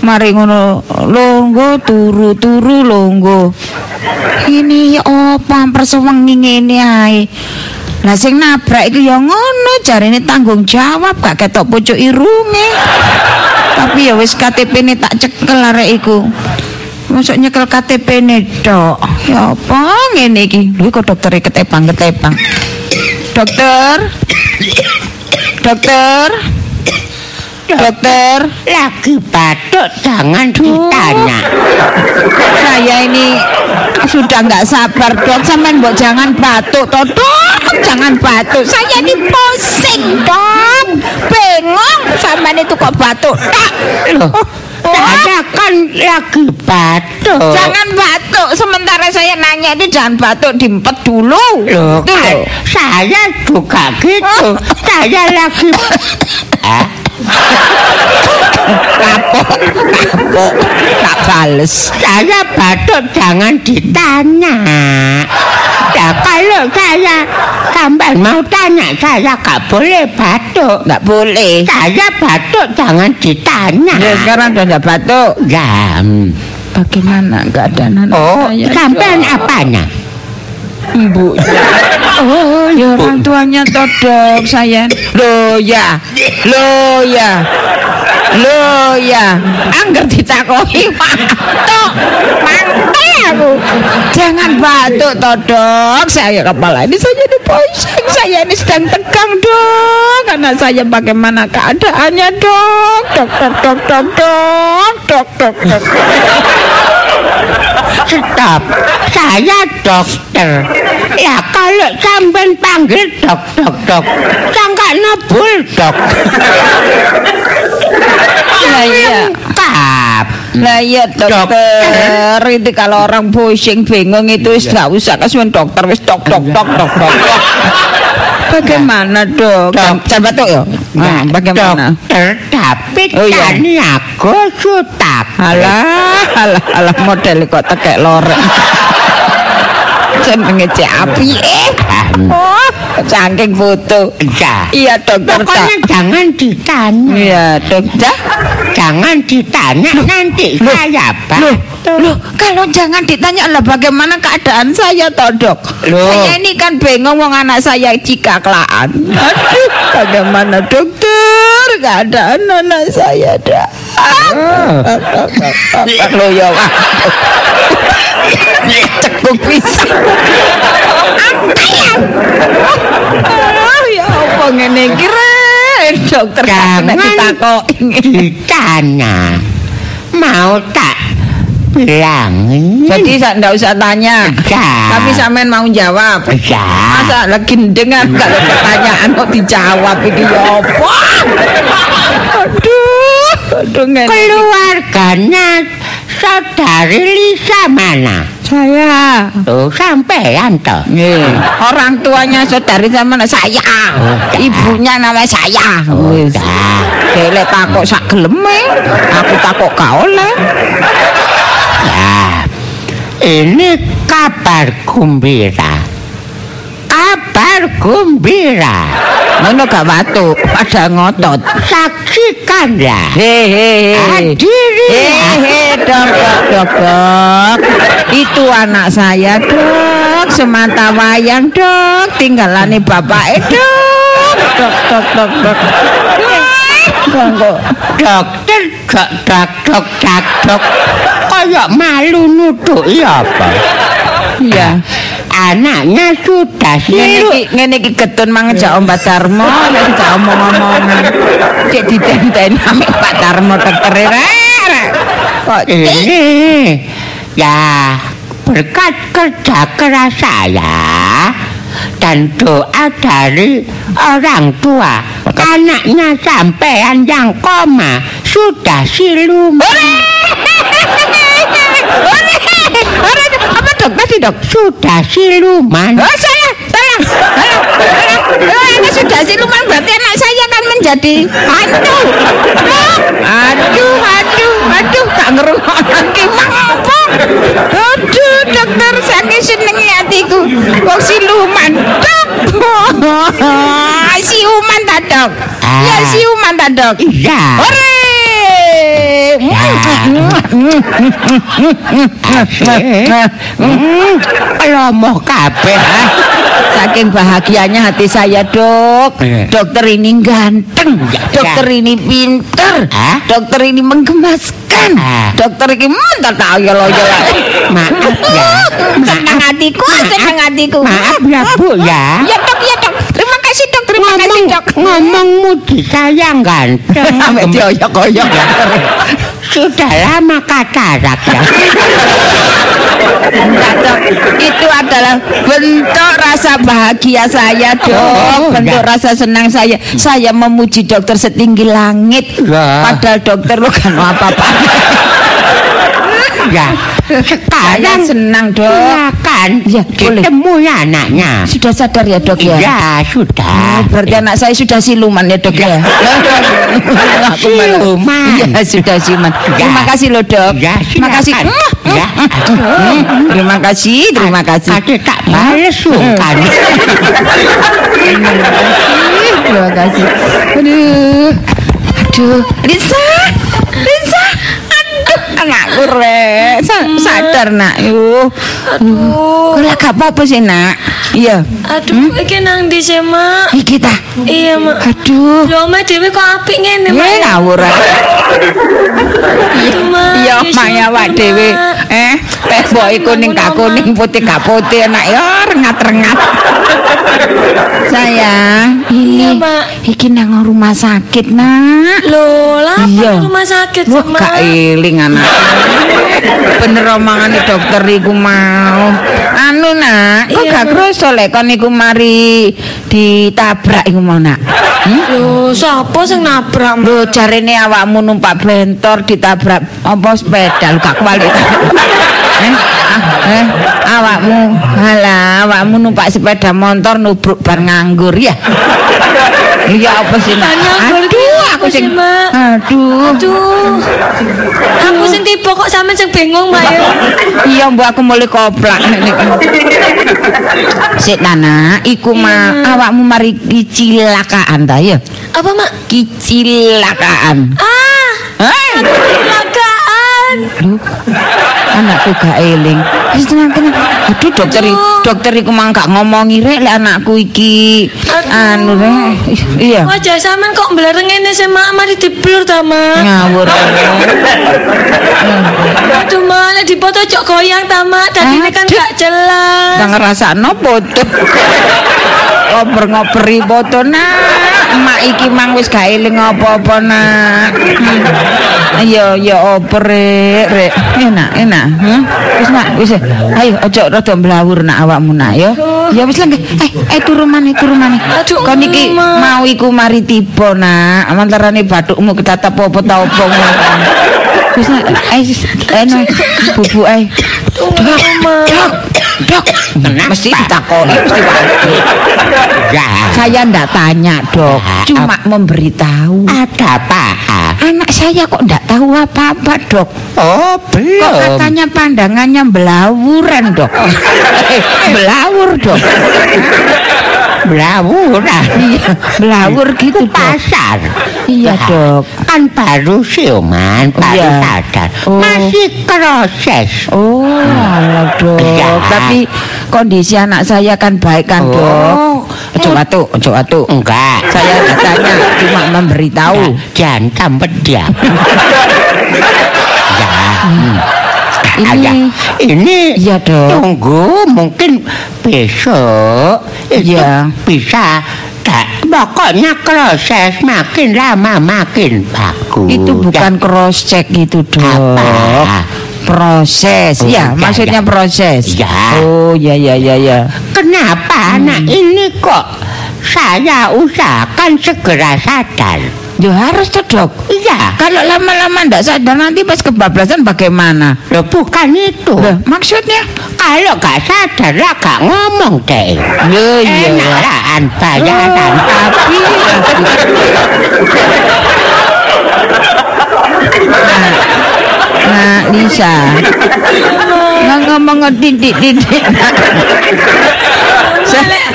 Mari ngono longgo turu turu longgo. Ini ya apa ampar sewengi ngene ae. Lah sing nabrak iku ya ngono, jarine tanggung jawab gak ketok pucuk irunge. Tapi ya wis KTP-ne tak cekel arek iku. Masuk nyekel KTP-ne tok. Ya apa ngene iki? Lho kok doktere ketepang-ketepang. Dokter. Dokter. Dokter. Lagi batuk jangan ditanya. Saya ini sudah nggak sabar dok sampean mbok jangan batuk toh dok jangan batuk saya ini pusing dok bingung sampean itu kok batuk tak Loh, saya kan lagi batuk. Jangan batuk. Sementara saya nanya ini jangan batuk, diempet dulu. Loh, kan loh. saya juga gitu. saya lagi kapok, kapok, tak bales. saya batuk jangan ditanya. Ya kalau saya sampai mau tanya saya gak boleh batuk. Nggak boleh. Saya batuk jangan ditanya. Ya sekarang udah nggak batuk. Ya. hmm. Bagaimana keadaan anak Oh, saya? sampean apanya? Ibu. Oh, ya orang tuanya todok saya. Loh ya, loh ya, loh ya. Angger ditakoki batuk, mantel aku. Jangan batuk todok. Saya kepala ini saja di pusing. Saya ini sedang tegang dok. Karena saya bagaimana keadaannya dok. Dok, dok, dok, dok, dok, dok, dok, dok. Stop. Saya dokter. Ya kalau sampean panggil dok dok dok, sangka bulldog. Lah iya. Lah iya dokter, itu kalau orang pusing bingung itu wis nggak usah kasuan dokter wis dok dok dok dok dok. dok. Bagaimana dok? Jangan jangan batuk ya. Nah, bagaimana? Dokter tapi Oh, iya. aku sutak. Alah, alah, alah model kok tekek lorek. Jenenge cek api eh. Oh, saking foto. Ya. Iya dokter. Pokoknya jangan ditanya. Iya dokter. Jangan ditanya nanti saya pak. Loh, loh, kalau jangan ditanya lah bagaimana keadaan saya toh dok Loh. Saya ini kan bingung wong anak saya cikaklaan Aduh, bagaimana dokter keadaan anak saya Loh ya Wak. Cekuk bisa Ya apa ngene iki dokter ditakoki. ditanya. Mau tak bilangin. Jadi saya enggak usah tanya. Ya. Tapi sampean mau jawab. Ya. Masa lagi dengan kalau pertanyaan kok dijawab ini ya apa? Aduh. Keluarganya saudari Lisa mana? Saya. Tuh sampean toh. Nggih. Orang tuanya saudari sama saya. Ibunya namanya saya. Wis. Udah. Delek takok sak geleme. Aku takok gak oleh. Ya. Ini kabar gembira. Kabar gembira. Ngono gak batuk, pada ngotot. Saksikanlah. Hehehe. Hadiri. Hehe, dok, dok, dok, dok. Itu anak saya, dok. Semata wayang, dok. Tinggalane bapak dok. Dok, dok, dok, dok. Dokter gak dok dok dok. Kayak malu nuduh ya apa? Iya. Anaknya sudah iki ngene iki getun mangan jak Om Pak Darmo, nek jak omong-omongan. Cek ditenteni ame Pak Darmo doktere rek. Kok Ini ya berkat kerja keras saya dan doa dari orang tua. Anaknya sampean yang koma sudah siluman Dok tadi dok? sudah siluman Oh saya, saya. Oh, ini sudah siluman berarti anak saya kan menjadi hantu. Aduh, aduh, aduh, gak ngerungokno ki apa? Aduh, dokter saking senengi hatiku. Wong siluman. Dok. siuman ta, Dok? Ya Ah. siuman ta, Dok? iya Hore! Lomoh kabeh Saking bahagianya hati saya dok. Eh. Dokter ini ganteng Ya, Dokter ini pinter? Dokter ini menggemaskan. Dokter ini mantap tak oyol-oyol Maaf ya. Senang hatiku, senang hatiku. Maaf ya bu ya. Ya dok, ya dok Terima kasih dok, terima kasih ngomong dok ngomong muji saya ganteng Sampai dioyok-oyok dokter sudah lama katarak ya. Itu adalah bentuk rasa bahagia saya, Dok. Oh, bentuk enggak. rasa senang saya. Saya memuji dokter setinggi langit. Ya. Padahal dokter lo kan apa-apa. Ya, Saya sekarang senang, Dok. silakan Ya, boleh. ditemui anaknya. Sudah sadar ya, Dok ya? Ya, sudah. Oh, berarti anak saya sudah siluman ya dok ya? Aku malah- Siluman. Iya sudah siluman. Terima kasih loh dok. Ya, Terima kasih. Ya. Terima kasih. Terima kasih. Kade tak bales kan. Terima kasih. Aduh. Aduh. Risa. Risa. Aduh. Anakku rek. Sa- sadar nak. Yuh. Aduh. Kau gak apa-apa sih nak. Iya. Aduh, iki nang ndi sih, Mak? Iki ta. Iya, Mak. Aduh. Lho, Mak dhewe kok apik ngene, Mak? Eh ngawur rek. Aduh, Mak. Iya, Ya wak dhewe. Eh, teh boy kuning gak kuning, putih gak putih, enak ya rengat-rengat. Sayang, Iya, Mak. iki nang rumah sakit, Nak. Lho, lah Iya. rumah sakit Wah, gak Mak? eling anak. Bener omongane dokter iku mau. Anu, Nak, kok gak kroso lek kon iku mari ditabrak iku mau, Nak. Hmm? Lho, sapa sing nabrak? Lho jarene awakmu numpak bentor ditabrak apa sepeda gak kuali. Eh, eh, awakmu halah awakmu numpak sepeda motor nubruk bar nganggur ya. Iya apa sih nganggur ki Aduh aku sing? Aduh. Aduh. Aku sing tiba kok sampean sing bingung, Mak ya. Iya mbok aku mulai koplak. Sik Nana, iku mah awakmu mari kecelakaan ta ya? Apa, Mak? Kecelakaan. Ah, Eh, anakku gak eling. Wis tenang. Aduh dokter dokter iku mang gak ngomongi rek lek anakku iki anu rek. Iya. Wajah sampean kok belereng ngene sih, Mak? Mari diblur ta, Mak? Ngawur. Aduh, Mak, nek dipoto cok goyang ta, Mak? Dadine kan gak jelas. Gak ngerasakno foto. Ngoper-ngoperi foto nak. Emak iki mang wis gak eling apa-apa nak. Hmm. Iya, ya oper rek, rek. Enak, enak. Hmm? Wis nak, wis. Ayo ojo rada mblawur nak awakmu nak ya. Ya wis lengke. Eh, eh turu maneh, turu maneh. Aduh, Kon iki mau iku mari tiba nak. Mantarane bathukmu ketatap apa ta opo ngono. Wis nak, eh sis- eh no, bubu eh. Dok, dok, dok. Mesti ditakoni, mesti. Ya, Saya ndak tanya, Dok. Ya, Cuma memberitahu. ada apa? Anak saya kok ndak tahu apa-apa, Dok. Oh, Kok belum. katanya pandangannya belawuran, Dok. Belawur, Dok. Belawuran. Iya, belawur gitu, Dok. Pasar. Iya, Dok. Kan baru siuman, baru Iya. sadar. Oh. Masih proses. Oh, alah, Dok. Tapi kondisi anak saya kan baik kan, Dok. Oh. Ojo watu, ojo watu. Enggak. Saya tanya, cuma memberitahu. Jangan tambah diam. ya. Hmm. Ini- Ayah, ini Iya, Dok. tunggu mungkin besok itu Iya. bisa tak pokoknya proses makin lama makin bagus Itu bukan cross check itu, Dok. Apa? Proses. Oh, ya, iya, maksudnya iya. proses. Iya. Oh, ya ya ya ya. kenapa anak ini kok saya usahakan segera sadar Ya harus tuh, Dok. iya Kalau lama-lama ndak sadar nanti pas kebablasan bagaimana? Loh, bukan itu Loh, maksudnya? kalau gak sadar lah gak ngomong deh Loh, iya. enakan bayaran tapi Nah, Lisa. Nggak ngomong titik-titik.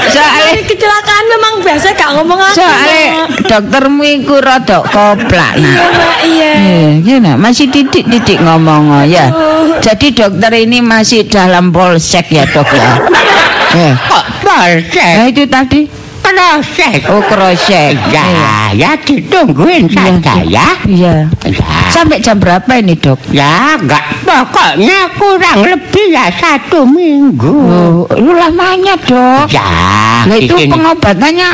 Soalnya, kecelakaan memang biasa gak ngomong aku. Soalnya Mak. doktermu iku rada koplak, Iya, Nak. Mak, iya. Eh, gimana? Masih titik-titik ngomong oh, ya. Jadi dokter ini masih dalam polsek ya dok ya. Eh, kok proses nah itu tadi. Proses Oh crochet. ya ya ditungguin saja ya Iya. ya Sampai jam berapa ini dok? ya nggak pokoknya kurang lebih ya satu minggu Oh, lamanya dok. ya Lah itu pengobatannya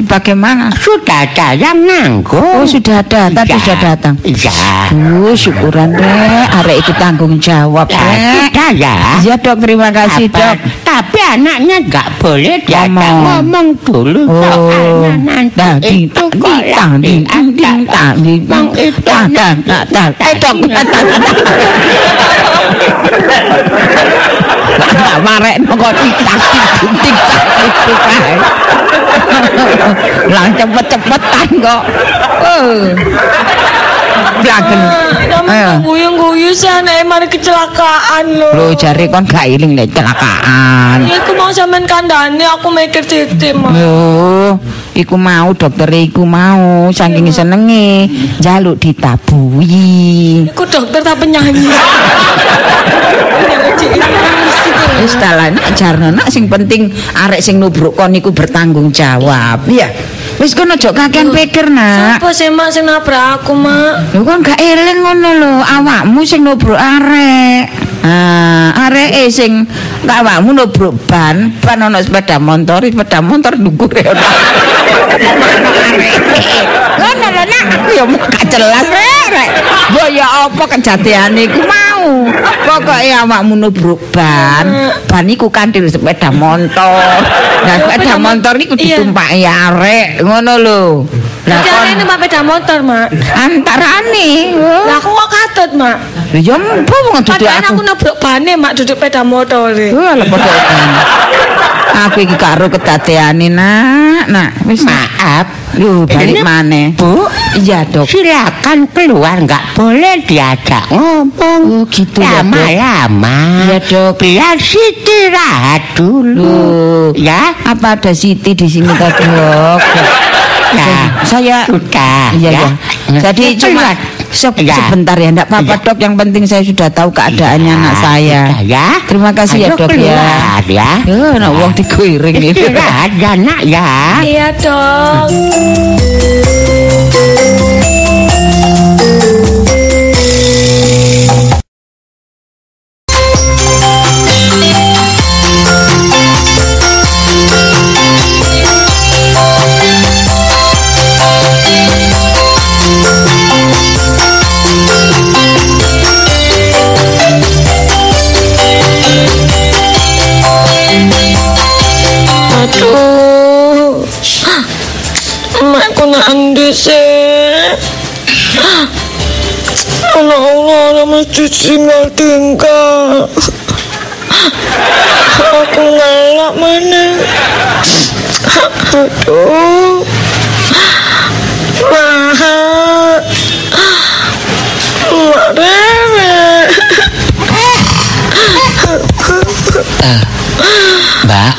bagaimana? Sudah ada yang nanggung. Oh, sudah ada, tadi Ya. sudah datang. Ya. Oh, syukuran Rek, arek itu tanggung jawab Ya, sudah ya. Iya dok, terima kasih Apa? dok. Tapi anaknya nggak boleh diajak Ngomong. ngomong dulu soalnya nanti dah di itu kok tang di ding ding tang di Bang, itu tang tang tang tang eh dok Lah marek kok itu kae. Lah cepet-cepetan kok. Oh. Blagen. Ayo. Guyu-guyu anaknya mari kecelakaan lho. Lo jare kon gak iling lek kecelakaan. Ya aku mau sampean kandhane aku mikir titik mah. Iku mau dokter iku mau saking senenge njaluk ditabui. Aku dokter tak penyanyi. Wis dalan jarno nak sing penting arek sing nubruk kon iku bertanggung jawab. Iya. Wis kon aja kakean pikir nak. Apa sih mak sing nabrak aku mak? Lho kon gak eling ngono lho, awakmu sing nubruk arek. Ah, areke sing awakmu nubruk ban, ban ono sepeda motor, sepeda motor ndukure ono. Ngono lho nak, aku ya gak jelas rek. Mbok ya apa kejadian iku mau. Pokoke awakmu nubruk ban, ban iku kantil sepeda motor. Nah, sepeda motor niku ditumpaki arek, ngono lho. Lah kon hari ini pakai motor mak. antarane. Lah aku kok katut mak. Ya mpo wong duduk Padahal aku. aku nabrak bane mak duduk peda motor. Wah, lah padha kan. Aku iki karo kedadeane nak, nak. Wis Maaf, Lho, balik Ini, maneh. Bu. Iya, Dok. Silakan keluar, nggak boleh diajak ngomong. Oh, gitu ya, Dok. Lama-lama. Iya, Dok. Biar istirahat dulu. Loh, Ya, apa ada Siti di sini tadi, Dok? Ya. Saya sudah. Iya, ya. ya. Jadi cuma Se- Ya. sebentar ya, enggak apa-apa, Ya. Dok. Yang penting saya sudah tahu keadaannya Iya, anak saya. sudah, ya. Terima kasih ya, Ayo Dok ya. keluar, ya. Ya, nak wong digoiring ini. Istirahat ya, nak ya. Iya dong. Tinggal. Aku ngelak mana? Aduh. Mahal. Mak Rere. Mbak,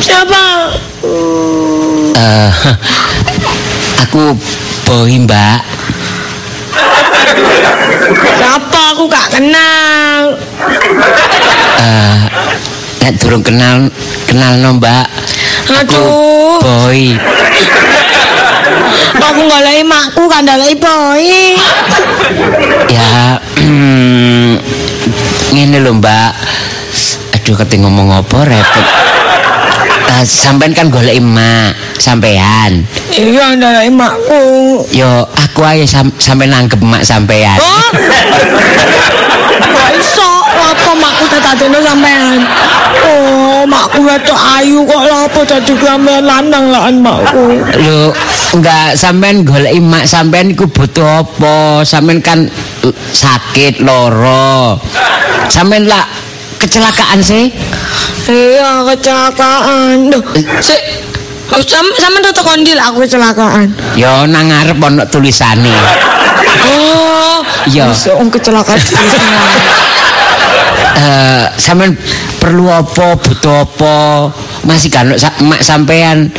Siapa? eh, aku boy mbak. Siapa? Aku gak kenal. Eh, nek durung kenal kenal no mbak. Aku Aduh. boy. Aku nggak makku kan lagi boy. Ya, ngene lho mbak. Aduh kate ngomong apa repot. Eh, sampean kan golek emak sampean. Iya lagi makku. Yo aku ae sam sampe nanggep emak sampean. Oh? Kok iso? Apa makku tetadene sampean? Oh, makku wedok ayu kok lapo dadi sampean lanang lan makku. Lho, enggak sampean golek emak sampean iku butuh apa? Sampean kan eh, sakit loro. Sampean lah kecelakaan sih. Iya, kecelakaan. Duh, sik. Sam sampean tuh kondil aku kecelakaan. Yo nang ngarep ono tulisane. Oh. Bisa om kecelakaan di sana. Eh, sampean perlu apa, butuh apa? Masih kan sa emak sampean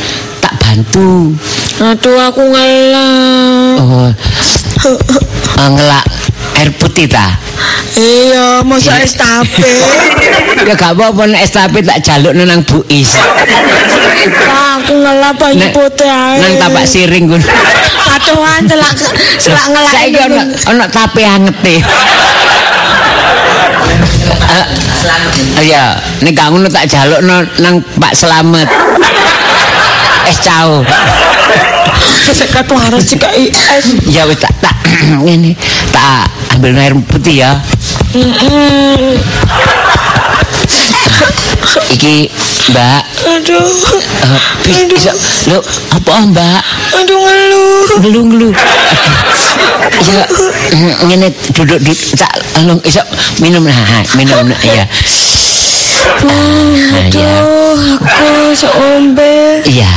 tak bantu. Aduh, aku ngelak. Oh. Eh, ngelak air putih ta? Iya, masa es tape. Ya gak apa-apa estafet tak jaluk nang Bu Aku ngelak Nek- putih ae. Nang tapak siring gun. Aduhan celak celak ngelak Saiki ono ono tape angete. Iya, nek gak ngono tak jalukno nang Pak Slamet. Es cao. Sesek kartu harus cek es. Ya wis tak tak ngene, tak ambil air putih ya. Iki Mbak, Aduh. eh, bis, bisa, lo apa Mbak? Aduh ngeluh. Ngelung-ngelung. Ya, ngene duduk di tak alung iso minum nah, minum nah, ya. Aduh, aku seombe. Iya.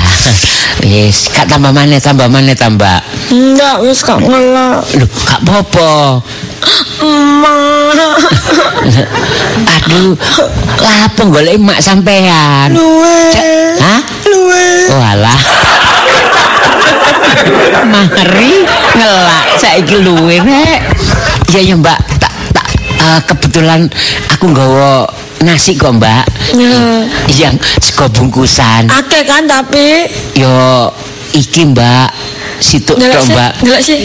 Wis, kak tambah mana tambah mana tambah. Enggak, wis gak ngelak. Lho, kak popo. Aduh, lapo golek emak sampean. Luwe. Hah? Luwe. Oh alah. Mari ngelak saiki luwe rek. Iya ya Mbak, tak tak eh, kebetulan aku nggawa nasi kok Mbak. Ya. Yang sego bungkusan. Akeh kan tapi Yo iki Mbak, situ tok sih, Mbak. ngelak sih.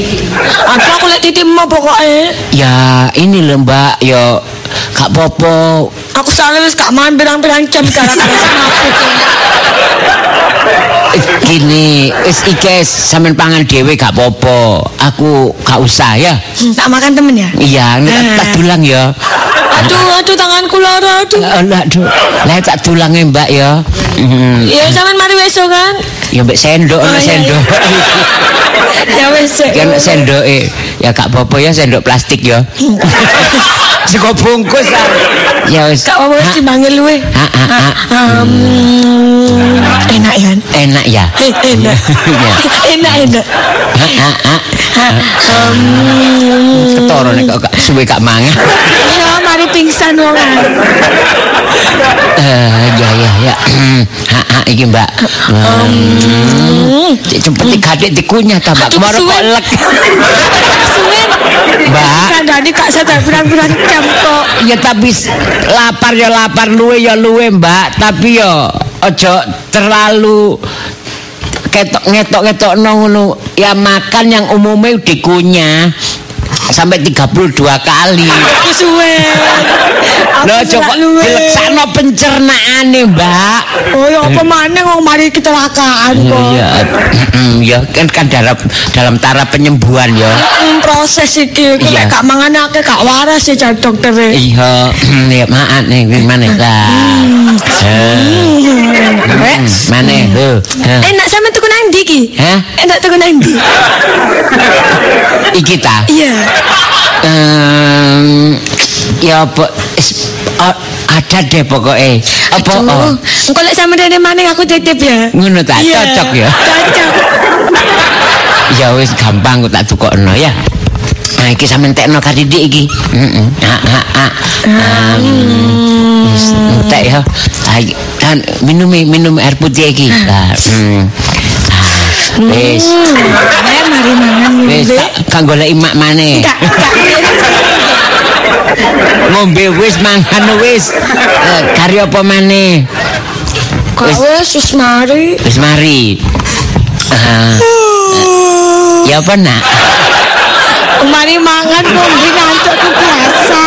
Aku aku liat titip mau pokoknya. Ya ini lho Mbak, yo gak popo. Aku soalnya wis gak main pirang-pirang jam gara-gara sama aku. Gini, wis iki sampean pangan dhewe gak popo. Aku gak usah ya. Hmm, Tak makan temen ya? Iya, Eh. tak dulang ya. Aduh, aduh tanganku lara, aduh. Alah, aduh. Lah tak dulange Mbak ya. Hmm. Ya sampean mari besok kan? Ya mbek sendok Oh, sendok. Ya wis. Cek. Kan sendoke. Ya gak apa-apa ya sendok plastik ya. Sego bungkus ah. Ya wis. Gak apa-apa wis Ha, dimanggil luwe. enak ya? Enak ya. Eh, enak. Ya. enak, enak. Hmm, Ketoro nek kok suwe gak mangan. Mari pingsan wong. Eh, ya ya ya. Ha, ha iki Mbak. Hmm. Cepet digadek dikunyah ta Mbak. Kemarin kok lek. Suwen. Mbak. Kandani kak sadar pirang-pirang jam kok. Ya tapi lapar ya lapar luwe ya luwe mbak Tapi ya ojo terlalu ketok ngetok ngetok ngono ya makan yang umumnya dikunyah sampai 32 kali Aku suwen. Loh coba dileksakno pencernaane mbak Oh ya apa maneh wong mari kecelakaan kok. Iya, ya kan kan dalam dalam taraf penyembuhan ya. Hmm, proses iki kok nek gak mangan akeh gak waras jar dokter. Iya, ya maaf nih gimana lah. Eh, mana? Tuh. Enak sama tuku nang ndi iki? Hah? Enak tuku nang ndi? Iki ta. Iya. Em, ya apa ada deh pokoknya. Apa? Oh, engko lek sama dene maning aku titip ya. ngono ta, Iya, cocok ya. Cocok. Ya wis gampang kok tak tukokno ya. Nah, iki sampean tekno kadidik iki. Heeh. Ha ha ha. Wis entek ya. Dan minum minum air putih iki. Lah. Ah, Wis, Eh, mari mangan wis ngombe. tak kang golek imak maneh. Enggak, enggak. Ngombe wis mangan wis. Eh, Kari apa maneh? Kok wis wis mari. Wis mari. Ah, ya apa nak? Mari mangan ngombe ngantukku biasa.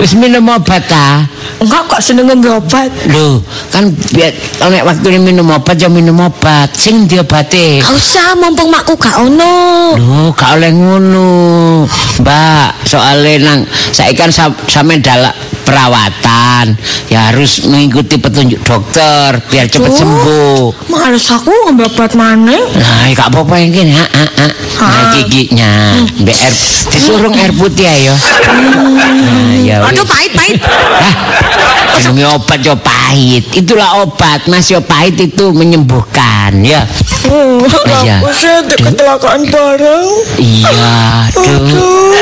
Wis minum obat ta? Enggak kok seneng ngombe obat. Lho, kan biar nek waktu minum obat ya minum obat. Sing diobate. Gak usah mumpung makku gak ono. Lho, gak oleh ngono. Mbak, soalnya nang saya kan sampe dalak perawatan. Ya harus mengikuti petunjuk dokter biar cepet Tuh. sembuh. Males aku ngombe obat maneh. Nah, gak apa-apa yang gini, ha, ha, ha. Nah, giginya, Mbak air, disuruh air putih ayo. Nah, ya. Aduh pahit-pahit. Hah? Jenenge obat yo pahit. Itulah obat, Mas yo pahit itu menyembuhkan, ya. Iya. aku sih di kecelakaan bareng. Iya, duh. Aduh,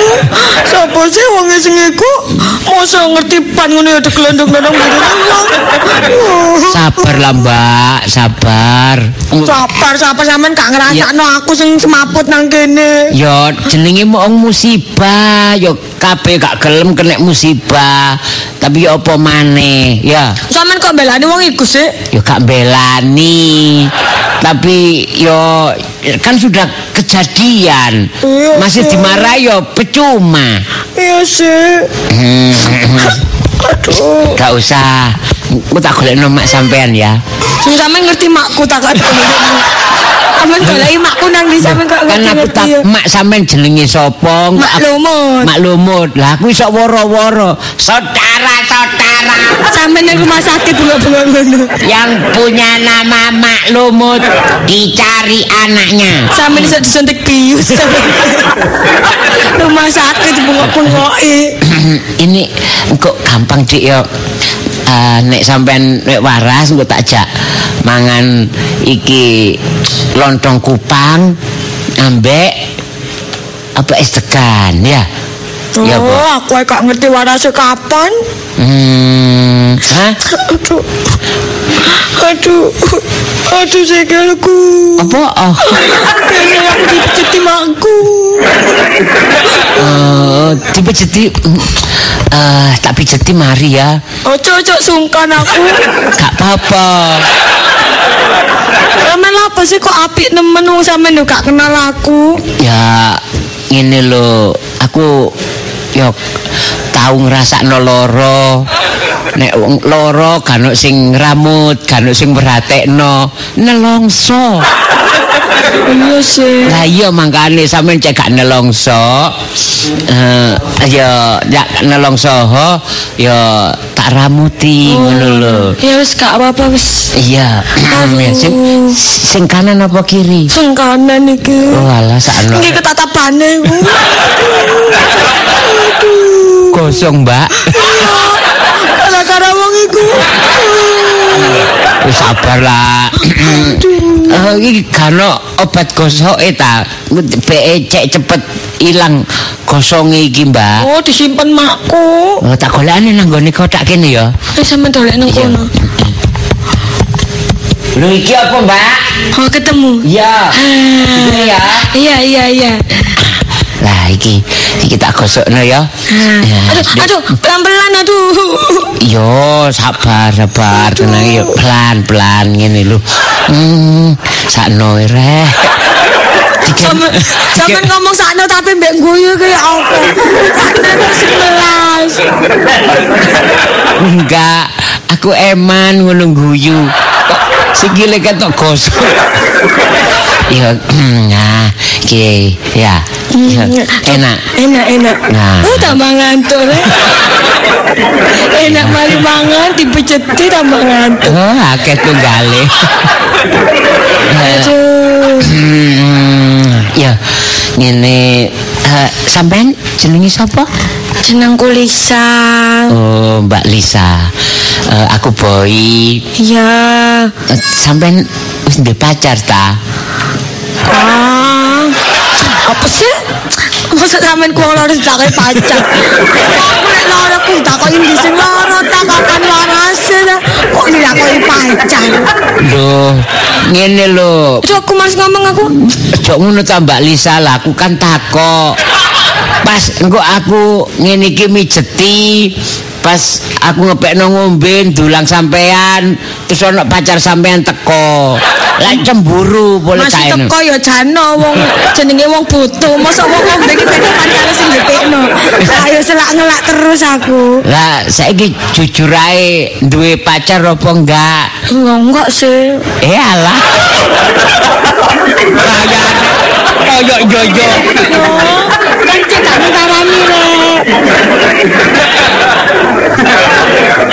siapa sih wong sing iku? Masa ngerti pan ngono ya digelondong-gelondong Oh, Sabar lah, Mbak, sabar. Sabar, sabar sampean gak ngrasakno aku sing semaput nang kene. Yo jenenge mau musibah, yo kabeh gak gelem kena musibah. Tapi yo apa maneh, ya. Sampean kok belani wong iku sih? Yo gak belani. Tapi yo kan sudah kejadian. Iya, Masih sih. dimarahi yo percuma. Iya sih. Hmm. Aduh. Gak usah. Aku tak golekno mak sampean ya. Sing sampean ngerti makku tak kok. Sampeyan goleki makku nang ndi sampeyan kok Kan aku tak ngerti. mak sampean jenenge sapa? Mak Lumut. Mak Lumut. Lah aku iso woro-woro. Saudara-saudara Sampeyan nang rumah sakit bunga-bunga ngono. yang punya nama Mak Lumut dicari anaknya. Sampeyan iso disuntik bius. rumah sakit bengok-bengoki. Ini kok gampang dik yo. Eh, nek sampean nek waras engko tak jak mangan iki lontong kupang ambek apa es degan ya. Ya, Bu. Oh, aku ae gak ngerti warase kapan. Hmm, hah? Aduh. Aduh. Sikilku. Apa? Oh, Biasanya aku dipeceti makku. eh, dipijeti eh tak pijeti mari ya. Ojo ojo sungkan aku. Gak apa-apa. Sampeyan apa sih kok apik nemen wong sampeyan yo gak kenal aku. Ya ngene lho, aku yo tahu ngrasakno loro. Nek wong loro kan ono sing ngramut, kan ono sing merhatekno, nelongso. Iya sih. Lah iya mangkane sampean cek gak nelongso. Eh ya ya nelongso ho ya tak ramuti ngono lho. Ya wis gak apa-apa wis. Iya. Ya, sing, sing kanan apa kiri? Sing kanan iki. Oh alah sakno. Iki ketatapane ku. Kosong, Mbak. Gara-gara wong iku. Wis sabar lah. Eh iki kano obat gosoke ta. Be cek cepet ilang gosonge iki, Mbak. Oh, disimpen makku. Oh, tak golekane nang gone kotak kene ya. Eh sampean dolek nang Iya. kono. Lho iki apa, Mbak? Oh, ketemu. Iya. Ini ya. Iya, iya, iya. Lah iki iki tak gosokno ya. Ya, Aduh, aduh, pelan-pelan aduh. Yo sabar sabar tenang yo pelan-pelan ngene lho. Hmm, sakno reh. Sampe sampean ngomong sakno tapi mbek guyu ki apa? Sakno 11. Enggak, aku eman ngono guyu. Kok sikile ketok gosok. Ya, nah, iki ya. Enak. Enak, enak. Nah. Oh, tambah ngantuk. eh. enak mari mangan dipeceti tambah ngantuk. Oh, akeh tunggale. Aduh. Hmm, ya, ngene eh, sampean jenenge sapa? Jenengku Lisa. Oh, Mbak Lisa. Eh, aku Boy. Iya. Eh, sampean wis ndek pacar ta? Ah. Apa sih? Masa sampean ku loro ditakoki pacar. Aku nek loro ku ditakoki ndi sing loro ta kapan warase ta? Kok ditakoki pacar? Loh, ngene lho. Itu aku mas ngomong aku. Jok ngono ta Mbak Lisa lah, aku kan takok. Pas engko aku ngene iki mijeti, pas aku ngepekno ngombe dulang sampean, terus ana pacar sampean teko. Lah cemburu boleh Masih kae. teko ya jano wong jenenge wong butuh. Masa wong wong iki beda karo sing dipekno. Ayo selak ngelak terus aku. Lah saiki jujur ae duwe pacar apa enggak? Enggak sih. Eh alah. Kayane koyo yo-yo. Yo,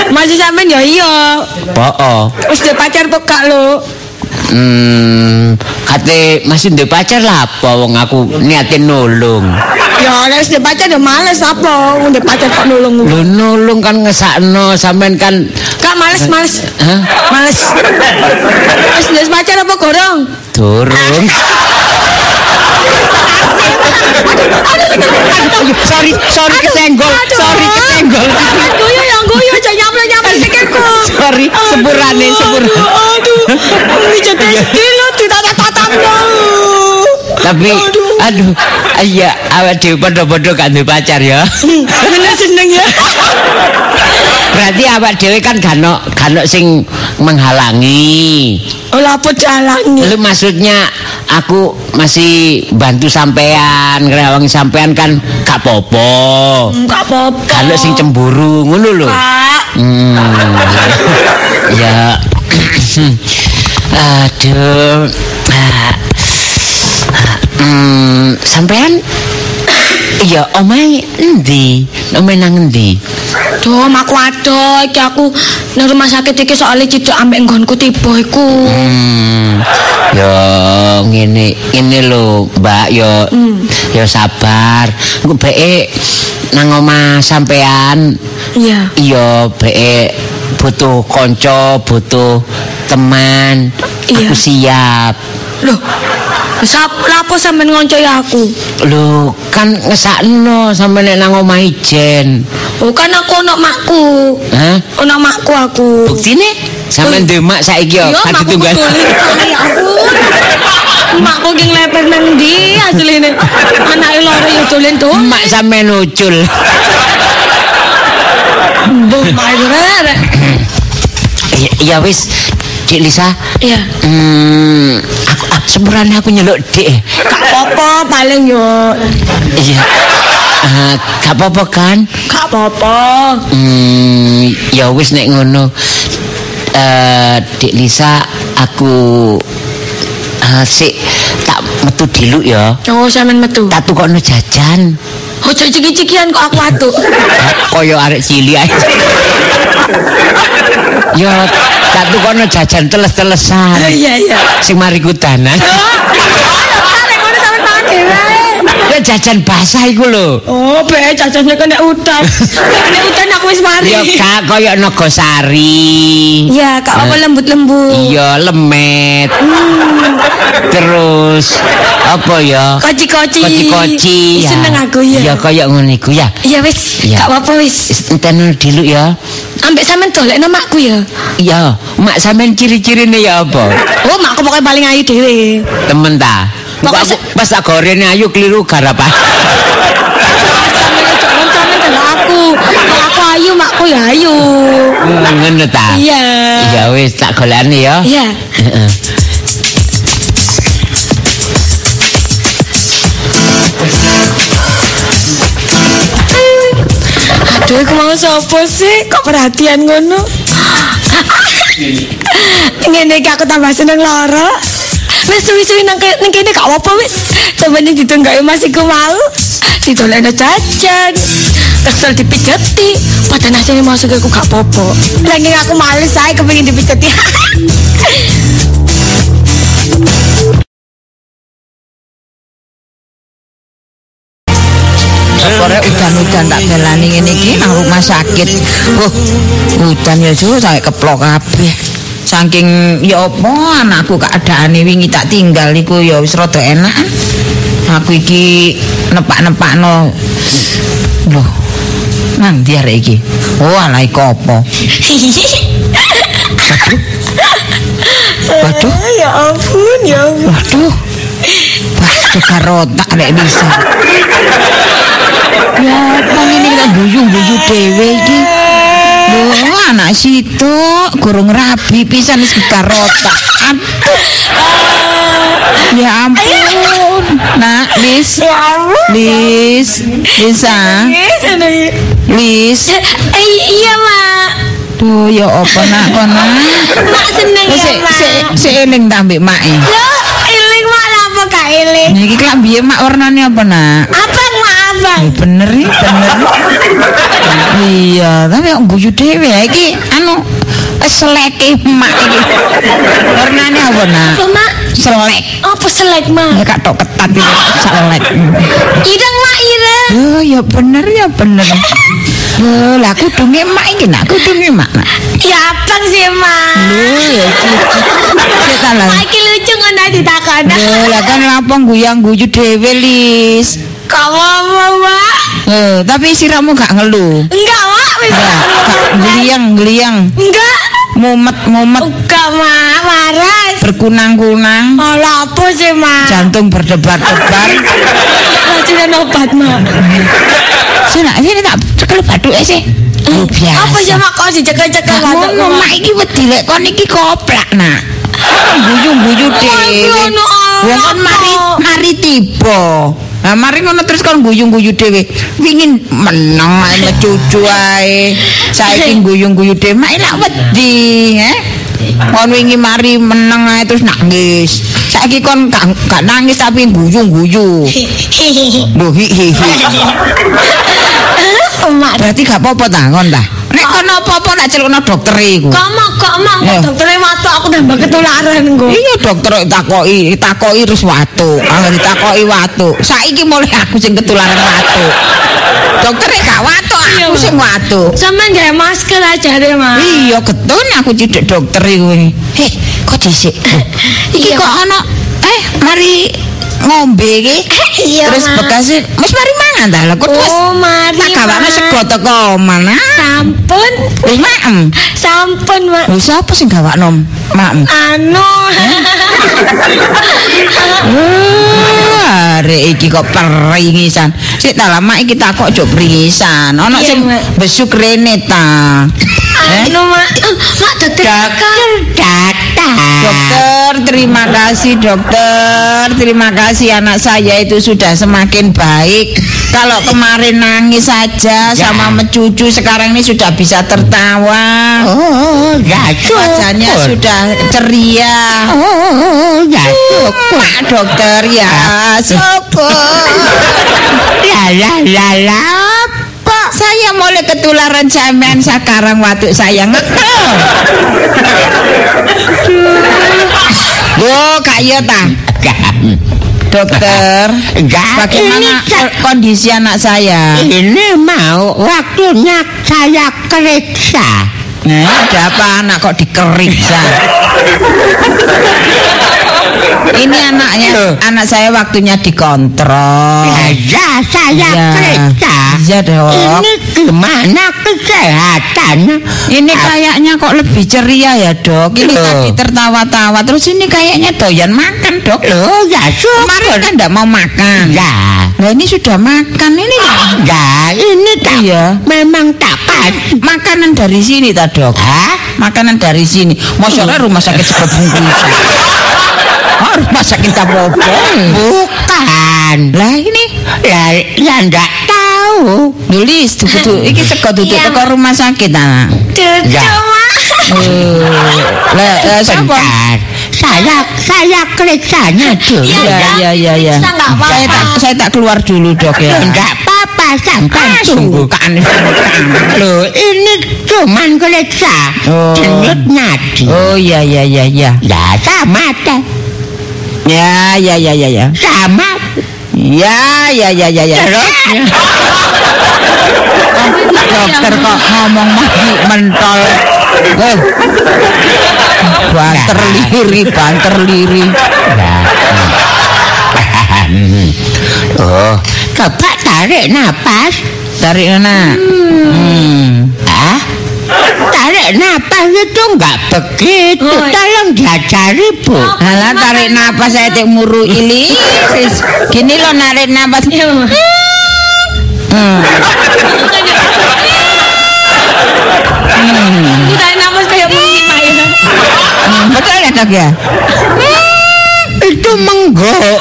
Masih sampean ya iya. Poo. Wis duwe pacar kok gak lo? Hmm, kate masih ndek pacar lah apa wong aku niatin nulung. Ya nek wis duwe pacar ya males apa duwe pacar kok nulung. Lho nulung kan ngesakno sampean kan Kak males males. Hah? Males. Wis duwe pacar apa gorong? Durung. sorry, sorry kesenggol. Sorry kesenggol. Guyu yang guyu aja nyampe nyampe sikilku. Sorry, sepurane, sepurane. Aduh, aduh. Ini jadi lo ditata tatap lo. Tapi aduh, iya awak dhewe padha-padha gak duwe pacar ya. Bener seneng ya. Berarti awak dhewe kan gano gano sing menghalangi. Oh, lapo jalangi. Lu maksudnya aku masih bantu sampean, ngrewangi sampean kan gak popo. Enggak apa-apa. Kalau sing cemburu ngono lho. Hmm. ya. Aduh. Hmm, sampean Iya, omahe endi? Omahe nang endi? Duh, aku adoh iki aku nang rumah sakit iki soalnya ciduk ambek nggonku tiba iku. Hmm. Yo ngene ngene lho, Mbak, yo yo sabar. Engko beke nang omah sampean Iya. iya beke butuh konco, butuh teman. Iya. Aku siap. Loh. Lapo sampean ngoncoi aku? Lho, kan ngesakno sampe nek nang omah ijen. Oh, kan aku ono makku. Hah? Ono makku aku. Buktine sampean duwe mak saiki yo kan ditunggal. betulin. Ya ampun. Makku ki nglepet nang ndi asline. Anake loro yo dolen tuh. Mak sampean ucul. Maire. Ya, ya wis, Cik Lisa. Iya. Hmm, sebenarnya aku nyeluk Dik. Gak apa-apa paling yo. Iya. Ah, gak apa-apa kan? Gak apa-apa. Hmm, ya wis nek ngono. Eh, Dik Lisa, aku eh sik tak metu diluk ya. Oh, sampean metu. Tak tukokno jajan. Ojo ciki-cikian kok aku atuk. Kaya arek cilik ae. Ya, tak tukokno jajan teles-telesan. Iya, iya. Sing mari kudanan. Ya jajan basah iku lho. Oh, be cacahnya kena udan. Kena udan aku wis mari. Ya kak kaya Nogosari. Iya, kak apa lembut-lembut. Iya lemet. Terus apa ya? Koci-koci. Koci-koci ya. Seneng aku ya. Ya kaya ngono iku ya. Iya wis, Iya. gak apa-apa wis. Enten dulu ya. Ambek sampean golekno makku ya. Ya, mak sampean ciri-cirine ya apa? Oh, makku pokoknya paling ayu dhewe. Temen ta. Aku se- pas tak gorene ayu keliru garapa. Sampeyan ojo ngono delok aku. Kalau aku ayu, makku ya ayu. Ngono ta. Iya. Ya wis tak golekane ya. Iya. Heeh. Aduh, aku mau sapa sih? Kok perhatian ngono? Ngene iki aku tambah seneng loro. Wis suwi-suwi nang nang kene gak apa-apa wis. Sampeyan ditunggai Mas iku mau. Ditolekno jajan. Kesel dipijeti. Padahal asline masuk aku gak apa-apa. Lagi aku males ae kepengin dipijeti. Korek udan-udan tak belani ngene iki nang rumah sakit. Wah, udan ya jujur sampe keplok kabeh. Saking ya apa anakku keadaane wingi tak tinggal iku ya wis rada enak. Aku iki nepak-nepakno. Loh. Nang ndi arek iki? Oh, alai kopo. Waduh. ya ampun, ya ampun. Waduh. Waduh karotak rek bisa. Ya, apa ini kita guyu-guyu dewe iki. Loh, anak situ kurung rabi pisan wis karotak. Aduh. Ya ampun. Nak, Lis. Ya. Lis, Lisa, Lis. Eh, iya, Mak. Duh, ya apa nak kono? Mak seneng Wis ya, Mak. sik sik eling ta mbek mak e. Yo, iling mak apa gak iling? Niki klambi mak warnane apa nak? Abang mak abang. Eh, bener nih, bener. tapi kok guyu dhewe ya iki anu seleke emak iki. Warnane apa, Nak? Apa mak? Selek. Apa selek mak? Ya katok ketat iki selek. Ireng mak ireng. Oh, ya bener ya bener. Oh, lah kudunge emak iki nak, kudunge emak nak. Ya abang sih mak. Lho, ya iki. Mak iki lucu ngono ditakoni. Lho, lah kan apa guyang guyu dhewe, Lis. Kamu apa mak? Eh, tapi siramu gak ngeluh. Enggak. Wis. Ya, gak gliyang, gliyang. Enggak. Mumet, mumet. Enggak mak. Waras. berkunang-kunang, Malah apa sih mak? jantung berdebar-debar. Racunan obat mak. Sini, sini tak cekel bathuke sih. Lu biasa. Apa ya mak kok dicekel-cekel Gak ngono Mak? mak iki wedi lek kon iki koplak nak. Guyu-guyu dhewe. Wong kon mari mari tiba. Nah, mari ngono terus kon guyu-guyu dhewe. Wingin meneng ae mecucu ae. Saiki guyu-guyu dhewe mak lak wedi, he. Kon wingi mari meneng ae terus nangis. Saiki kon gak nangis tapi guyu-guyu. Lho hi hi hi. Mak Berarti gak apa-apa ta kon ta? Nek kon apa-apa nak celukno dokter iku. Kok mak kok mak doktere matuk aku tambah ketularan engko. Iya dokter takoki, takoki terus watu. Angger ditakoki watu. Saiki mulai aku sing ketularan watu. Dokter gak watu, aku sing watu. Sampeyan gawe masker aja deh, Mak. Iya getun aku cidek dokter iku. Heh, kok dhisik. Iki kok ana eh mari ngombe iki. Terus bekasnya wis mari mangan ta. Lah kok wis Oh, mari. tak gawakno Mak. sego teko mana? Sampun. Wis maem. Sampun, Mak. Lho sapa sing gawakno maem? Anu. Wah, arek iki kok peringisan. Sik ta lama iki tak kok jok peringisan. Iya, sing besuk rene ta. Anu, Mak. Mak dokter. datang. Dokter, terima kasih dokter. Terima kasih anak saya itu sudah semakin baik. Kalau kemarin nangis saja sama mencucu, sekarang ini sudah bisa tertawa. Oh, ya Wajahnya sudah ceria. Oh, ya Pak dokter ya, syukur. La la la la. Saya mulai ketularan sampean sekarang waktu saya ngekel. Loh, Kak Yota. Dokter, Enggak, bagaimana ini kondisi anak saya? Ini mau waktunya saya kerja. Nah, ada apa anak kok dikeriksa? Ini anaknya, anak saya waktunya dikontrol. Ya, saya Iya. kerja. Iya, Dok. Ini gimana kesehatan? Ini kayaknya kok lebih ceria ya dok Ini Loh. tadi tertawa-tawa Terus ini kayaknya doyan makan dok Loh, ya Kemarin syukur. kan enggak mau makan Ya, Nah ini sudah makan Ini ya ini tak Iya memang tak pas. Makanan dari sini tak dok Hah? Makanan dari sini Masalah rumah sakit sebab bungkusan Rumah sakit apa Bukan. Lah ini Ya, ya enggak tahu. Nulis tuh Iki sego tutup Iya. ke rumah sakit anak. Mak. Eh, Lah lah, siapa? Bentar. Saya saya kerjanya dulu. Ya ya ya ya. Saya tak saya tak keluar dulu dok ya. Enggak apa-apa sampai Ah, tunggu. sungkan Loh, ini cuman. Oh. Denyut nadi. Oh ya ya ya ya. Ya sama teh. Ya ya ya ya ya. Sama. Ya ya ya ya ya. Terus Dokter kok ngomong mati mentol. Eh. Banter liri, banter liri. Oh, coba tarik napas. Tarik mana? Hmm. Ah? Tarik napas itu enggak begitu. Oh. Tolong diajari, Bu. Alah tarik napas saya tik muru ili. Sis, Gini lo narik napas. Iya. Hmm. Tarik napas kayak ya. Hmm, Betul ya dok ya? Itu menggok.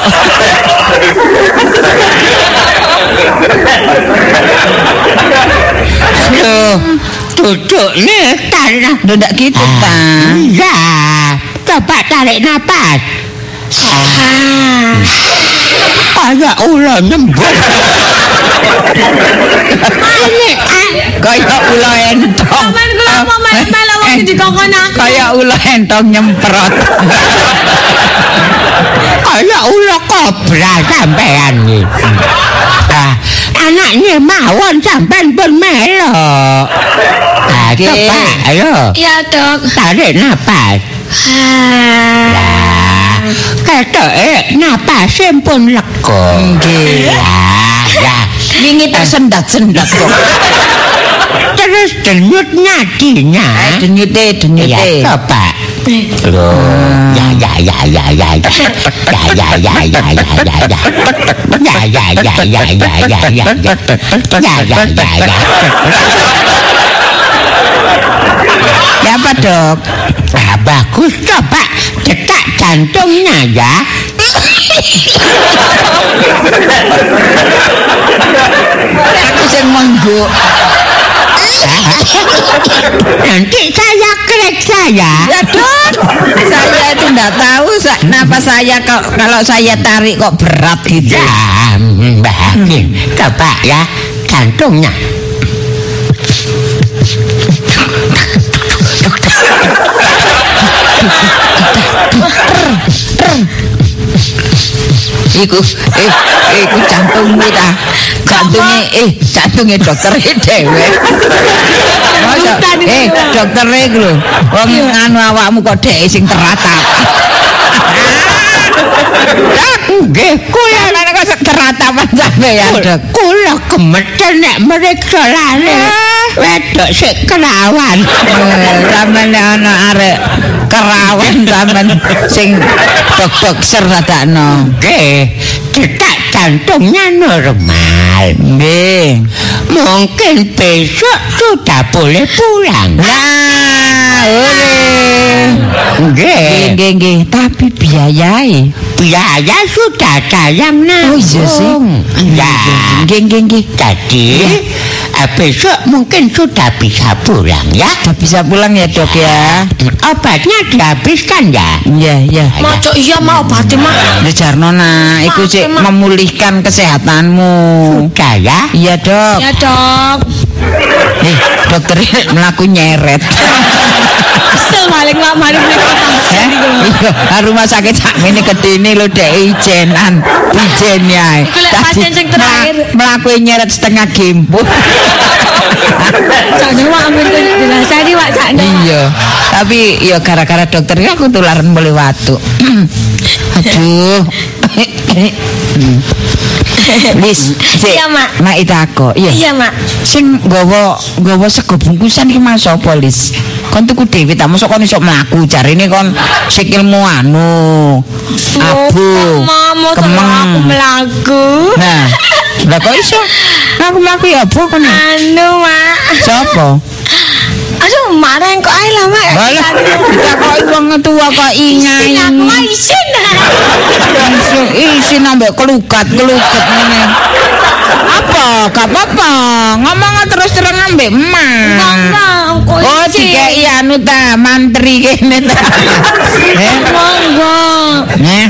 Loh, duduk nih tanah. Lo ndak gitu ta? Iya, coba tarik napas. Ah, kayak ular nyembur. Ah, Kayak ulo entong. Kula wong Eh, dikongkon aku. Kayak ulo entong nyemprot. kayak ular kobra sampean nih. Ah, anaknya mawon sampean pun melok. Ah, Oke. coba, ayo. Iya, Dok. Tarik napas. Ah. Lah, ketoke napasnya pun lega. Nggih. Ah, ya. Wingi tersendat-sendat kok. Terus denyut nadinya. Eh, denyute, denyute. Ya, coba. Lho, ya ya ya ya ya ya. Ya ya ya ya ya ya ya. Ya ya ya ya ya ya ya ya. Ya ya ya ya. Ya apa, Dok? Ah, bagus coba detak jantungnya ya. Aku sing mengguk. Nanti saya kerja ya. Ya, Dok. Saya itu enggak tahu sa- kenapa saya kok kalau saya tarik kok berat gitu. Ya, Mbak. Coba ya jantungnya. Iku eh eh, iku jantungmu ta. Jantunge eh jantunge dokter dhewe. Masa eh dokter iku lho. Wong anu awakmu kok dhek sing teratap. Nggih, kula Kula kok teratapan sampeyan, Dok. kula gemeten nek meriksa lare. Wedok sik kelawan. Eh, Sampeyan ana arek kerawan sampeyan sing dok-dok ser dadakno. Nggih, detak jantungnya normal. Nggih. Mungkin besok sudah boleh pulang. Lah, oleh. Nggih, Nggih, nggih, tapi biayai. biaya sudah saya nanggung. Oh, iya sih. Ya, Nggih, nggih, nggih. jadi besok mungkin sudah bisa pulang ya. Sudah bisa pulang ya, Dok ya. Obatnya dihabiskan ya. Iya, iya. Maco iya mau obati mak. Ya Jarno nah, iku sih memulihkan kesehatanmu. Sudah ya. Iya, Dok. Ya dok. Eh, dokter melaku nyeret. Maling mak maling Eh, iya, rumah sakit sakmene kedene lho dek ijenan. Ijen ya. Pasien sing terakhir. melaku nyeret setengah gembul. Sakne mak amin jelasani mak sakne. iya. Tapi ya gara-gara dokter aku tularan boleh watu. Aduh. Sik. Iya, Mak. Mak itako. Iya. Iya mak. Sing nggawa nggawa sego bungkusan iki mas sapa Lis? Kon tuku dhewe ta mosok kon iso mlaku jarine kon sikilmu anu abu. Mama aku melaku. Nah, lah kok iso? Aku mlaku ya apa kon? Anu mak. Sapa? Aduh marah kok ae lah mak. Walah, ditakoki wong tua kok inyai. Aku isin. Isin isin ambek kelukat-kelukat ngene. Apa? Gak apa-apa. Ngomong terus terang ambek emak. Oh, dikei anu ta, mantri kene ta. Eh, Monggo. eh.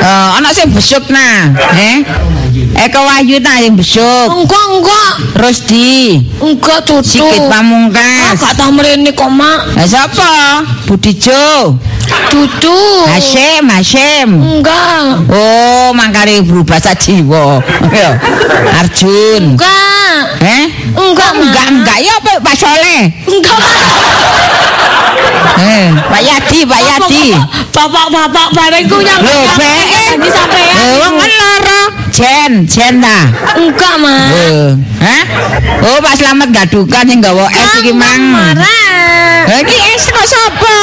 Eh, ana sing besuk nah, eh. Eko Wahyu ta sing besuk. Enggak enggak. Terus di Enggak tutu. Sikit Pamungkas. Gak tau mrene kok mak. Lah sapa? Budijo. Dudu. Hasyim, Hasyim. Enggak. Oh, mangkare berubah jiwa. Ya. Arjun. Enggak. Eh? Enggak, enggak, enggak ya Pak Pak Soleh. Enggak. Eh, Pak Yadi, Pak Yadi. Bapak-bapak barengku yang Lho, Bek. Ini sampean. Eh, wong kan loro. Jen, Jen ta. Enggak, Mak. Eh, hah? Oh, Pak Slamet gadukan sing gawa es iki mang. Marah. Lah iki es kok sapa?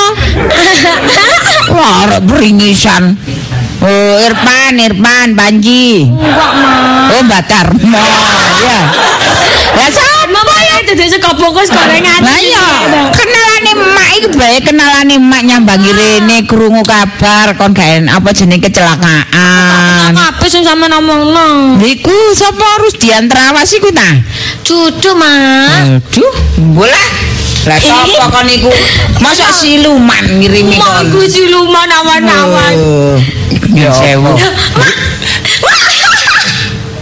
Wah, beringisan. Oh, Irfan, Irfan, Panji. Enggak, Mak. Oh, Mbak Tarmo. Ya. Ya dadi sego bungkus gorengan. Lah iya, kenalane emak iki bae kenalane emak nyambangi rene krungu kabar kon gak en- apa jeneng kecelakaan. Apa sing sama ngomongno? Iku sapa harus diantrawas iku ta? Cucu, Mak. Aduh, bola. Lah sapa kon iku? Masa siluman ngirimi kon? iku siluman awan-awan. Oh, Ya sewu.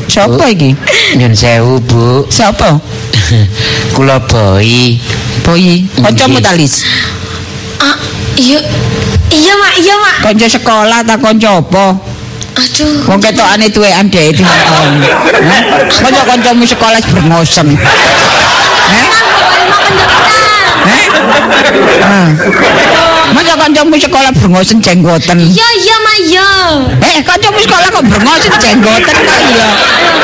Sapa iki? Nyun sewu, Bu. Sapa? Kula boi. Boyi, kancamu Nggih. talis. Ah, iya. Iya, Mak. Iya, Mak. Kanca sekolah ta kanca apa? Aduh. Wong ketokane tuwekan dhek di tahun. Hah? Kanca-kancamu sekolah? Hah? Ah. Masa kancamu sekolah brengosen jenggoten? Iya, iya, Mak. Iya. Eh, kancamu sekolah kok brengosen jenggoten kok iya?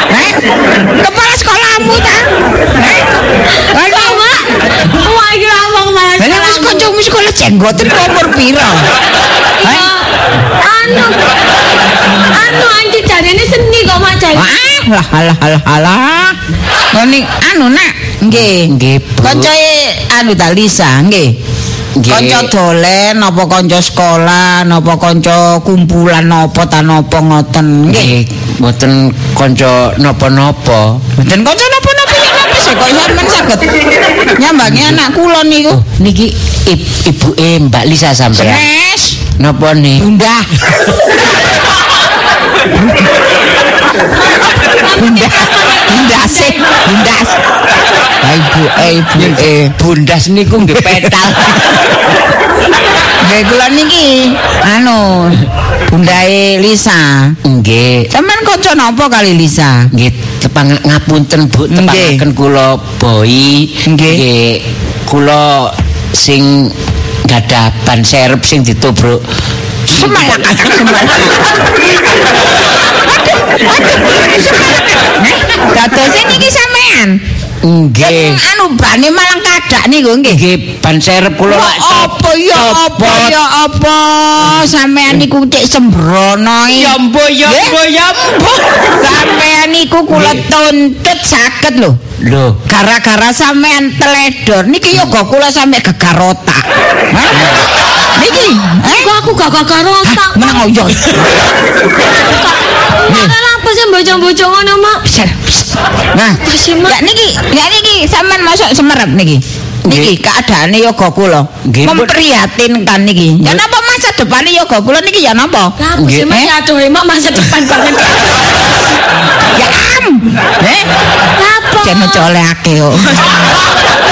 Hah? Kepala sekolahmu ta? Aduh, Mak. Wah, iki ngomong malah. Lah wis kancamu sekolah jenggoten jenggoten umur pira? Iya. Anu. Anu anjir jarene seni kok Mak Jan. Wah, alah alah alah. Ngene anu nak, nggih. Nggih. Koncoe anu ta Lisa, nggih. Nggih. Kanca dolen apa kanca sekolah napa kanca kumpulan napa ta napa ngoten nggih. Mboten kanca napa-napa. Mboten kanca napa-napa ya napa sih kok sampean saged nyambangi anak kula niku. Oh, niki ib- ibuke Mbak Lisa sampean. Senes. Napa nih? Bunda. Bunda. Bunda sih, Bunda. Ibu, eh, ibu, eh. Bundas niku nggih petal. Nggih kula niki anu Bundae Lisa. Nggih. Sampeyan kanca napa kali Lisa? Nggih, tepang ngapunten Bu, tepangaken kula boi. Nggih. Kula sing gadah ban serep sing ditobruk. Semalak, semalak. Dadose niki sampean. Nggih. Anu bane malang kadak niku nggih. Nggih, ban serep kula lak apa ya apa ya apa? Sampean niku cek sembrono. Ya mbo ya mbo ya mbo. sampean niku kula tuntut saged lho. Lho, gara-gara sampean teledor niki yoga kula sampe gegar otak. Niki gak gak karo otak. menang Malah apa sih bocah-bocah ngono Mak? Nah ya niki ya niki sampean masuk semerep niki niki keadaane yoga kula memprihatinkan niki. Ya napa masa depan yoga kula niki ya napa? Lah apa sih Nggih, Mak eh? ya aduh Mak masa depan banget. ya am. Eh? Apa? Jangan colekake kok.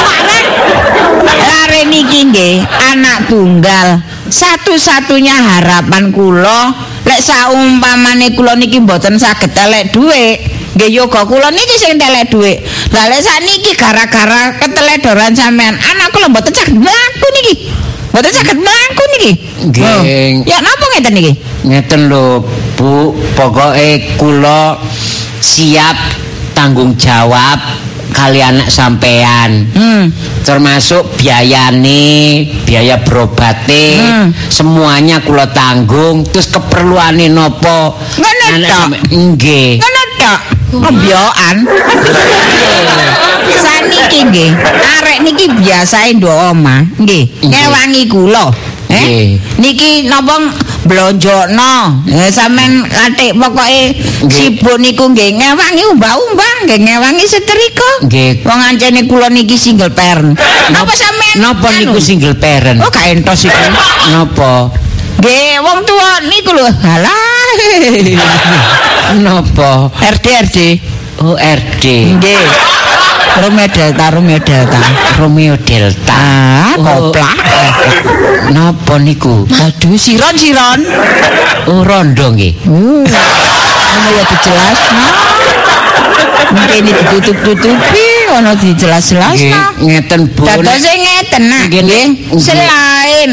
Lare niki nggih anak tunggal. Satu-satunya harapan kula lek saumpamane kula niki mboten saged telek dhuwit. Nggih yoga kula niki sing telek dhuwit. Lah lek sakniki gara-gara keteledoran sampean anak kula mboten saged mlaku niki. Mboten saged mlaku niki. Nggih. Ya napa ngeten niki? ngeten lho Bu, pokoke kula siap tanggung jawab kali anak sampean. Hmm. termasuk biayane, biaya berobate, Hmm. semuanya kula tanggung. Terus keperluane nopo? Ngono Anak tok. sampe- Nggih. Ngono tok. Mbyokan. Saniki nggih, arek niki biasae ndok omah, nggih. Ngewangi kula. Eh? Niki napa blonjono. Eh sampean katik pokoke sibuk niku nggih ngewangi umbah-umbah, nggih ngewangi setrika. Nggih. Wong ancene kula niki single parent. Napa sampean? Napa niku single parent? Oh, gak entos iku. Napa? Nggih, wong tuwa niku lho. Halah. Napa? RD RD. Oh, RD. Nggih. Romeo Delta, Romeo Delta. Romeo Delta. Ah, Oh. koplak. Napa niku? Aduh, siron siron. Oh, rondo nggih. Uh, ono ya dijelas. Mungkin ditutup-tutupi, ono dijelas-jelas. Nggih, ngeten Bu. Dadose ngeten nak, Nggih. Selain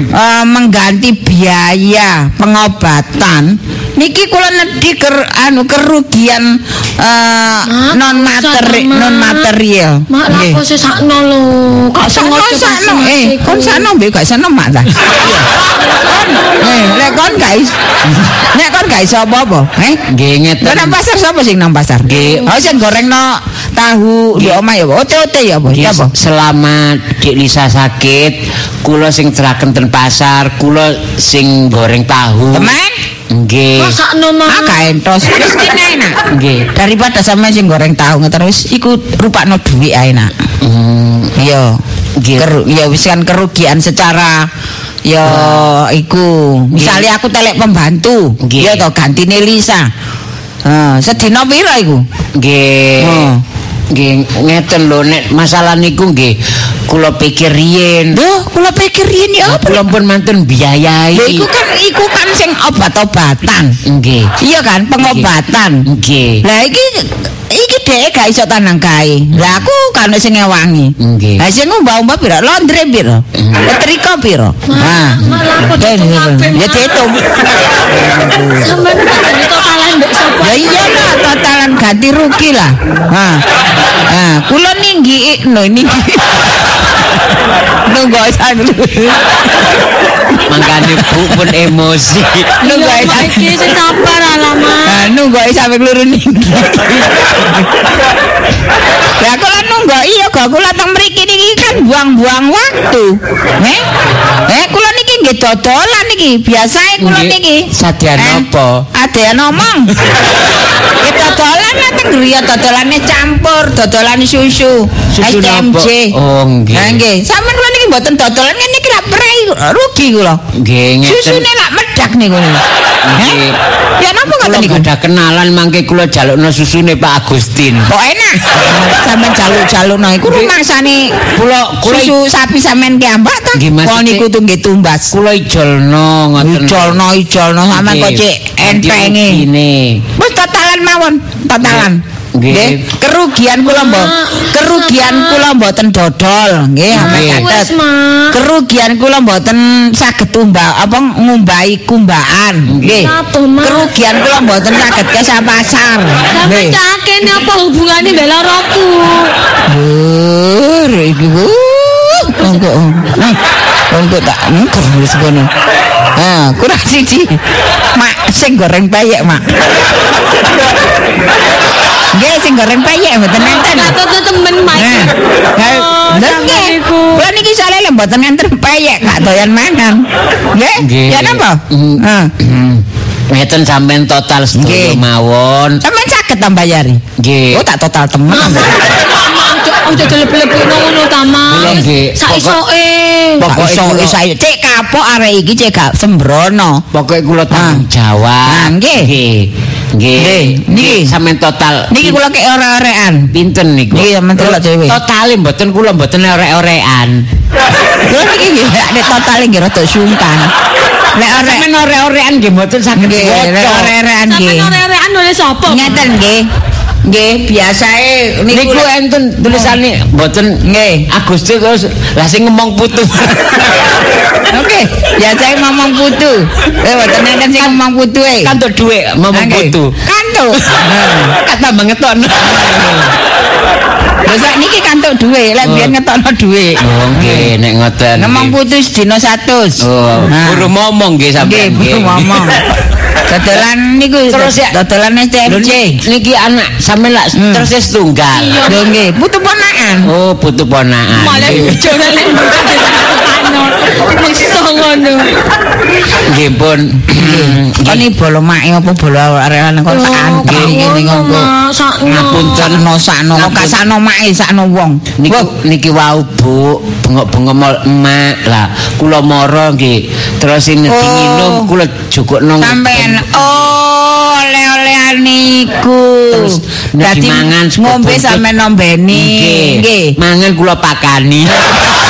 eh, mengganti biaya pengobatan, niki kula nedhi ker, anu kerugian eh, Mak, non materi non material. Mak lah Nggih. apa sih sakno lho. Sakno sengaja sakno eh kon sakno mbek gak sakno mak ta. Eh lek kon gak iso nek kon gak iso apa-apa, eh? Nggih, ngeten. Nang pasar sapa sing nang pasar? Nggih. Oh sing gorengno tahu di omah ya, ote-ote ya apa? Ya apa? selama Dik Lisa sakit, kula sing teraken ten pasar, kula sing goreng tahu. Temen? Nggih. Mak? Ah enak. Nggih. Daripada sampean sing goreng tahu terus iku rupakno dhuwit ae nak. Hmm, Iya. Nggih. Ya wis kan kerugian secara ya iku. Misalnya aku telek pembantu, ya to gantine Lisa. Heeh, sedina pira iku? nggih. Oh. Nggih, ngeten lho nek masalah niku nggih kula pikir riyen. Duh, kula pikir ini apa? Kula pun mantun biayai. Lho iku kan iku kan sing obat-obatan. Nggih. Iya kan, pengobatan. Nggih. Lah iki iki dhek gak iso tanang kae. Lah aku kan sing ngewangi. Nggih. Lah sing pira? Laundry pira? Setrika pira? Mak lah apa Ya dihitung. Sampeyan totalan mbek sapa? Ya iya lah totalan ganti rugi lah. Nah. Nah, kula ninggi no ninggi. Nunggu sampe Mangkane Bu pun emosi. nunggu Iya, Mak, sampe iki sing sabar alamak. Nah, nunggu sampe keluru niki. Lah kula nunggu iya kok kula teng mriki niki kan buang-buang waktu. Nggih. Eh kula niki nggih dodolan niki, biasae kula niki. sadyan Eh, apa? Ada ngomong. Nggih dodolan nanti griya dodolane campur, dodolane susu. Susu? SCMJ. Oh, nggih. Nah, nggih. Sampeyan kula mboten dodolan ngene iki lak prei rugi kula. Nggih ngeten. Susune lak medak niku. Nggih. Ya napa ngoten niku? ada kenalan mangke kula jalukno susune Pak Agustin. Kok enak. Sampeyan jaluk-jalukno iku rumangsane Kula kula susu sapi sampean ki ambak ta? Nggih, Kok niku tuh nggih tumbas. kula ijolno ngoten. Ijolno ijolno sampean kok cek entenge. Wis totalan mawon, totalan. Nggih. Kerugian kula mbok kerugian kula mboten dodol, nggih, Mak. Kerugian kula mboten saged tumbal apa ngumbahi kumbaan, nggih. Kerugian kula mboten saged ke pasar. Sampe Nggih. cakene apa hubungane mbek loroku? Dur, iki ku. Engko. Nih, engko tak engko wis ngono. Ah, kurang siji. Mak, sing goreng payek, Mak. Nggih, sing goreng payek mboten enten. Kata temen Mak. Nah, Oh, nggih. Kula niki soalnya lek mboten ngenten payek, gak doyan mangan. Nggih? Nggih. Ya napa? Mm. Heeh. Ngeten sampean total Nggih. sedaya mawon. Sampeyan saged ta bayari? Nggih. Oh, tak total temen. Ojo dilebih-lebih ngono ta, nggih. Saisoke. Pokoke iso saya cek kapok arek iki cek gak sembrono. Pokoke kula tanggung jawab. Ah, nggih. Nggih. Niki. sampean total. Niki kula kek ora-orean. pinten niku? Nggih, sampean delok dhewe. Totale mboten kula mboten orek-orekan. Kula niki nggih nek total nggih rada sungkan. Nek ora Sampeyan orek-orekan nggih mboten saged nggih Sampe nggih. ore-orean oleh sapa? Ngeten nggih. Nggih, biasae niku enten tulisane mboten Nggih. Agustus terus lah sing ngomong putu. Oke, biasae ngomong putu. Eh, mboten enten sing ngomong putu e. Kantuk dhuwit ngomong Nggih. putu. Kantuk. Kata bangeton. Lha sak niki kantuk dhuwit, lek Oh. biyen ngetokno dhuwit. Oh nggih nek ngoten. Ngomong nggih. putu sedina 100. Oh, buru ngomong nggih Nggih, sampeyan. buru ngomong. Dodolan niku Terus ya- dodolan STMJ. ni- niki anak sampeyan lak Hmm. terus wis tunggal. Lho nggih, putu ponakan. Oh, butuh ponakan. Malah bojone lek ngono. Ngono. Nggih pun. Kok ni bolo make apa bolo arean kok tak antri ngene ngono. Ngapunten. Sakno sakno kok gak sakno make sakno wong. Niku niki wau Bu, bengok-bengok mol emak lah. Kula mara nggih. Terus ini Oh. nginum kula jukukno. sampean oh oleh-olehan niku. Terus Dadi dimangan sego ngombe sampean nombeni. Nggih. Mangan kula pakani.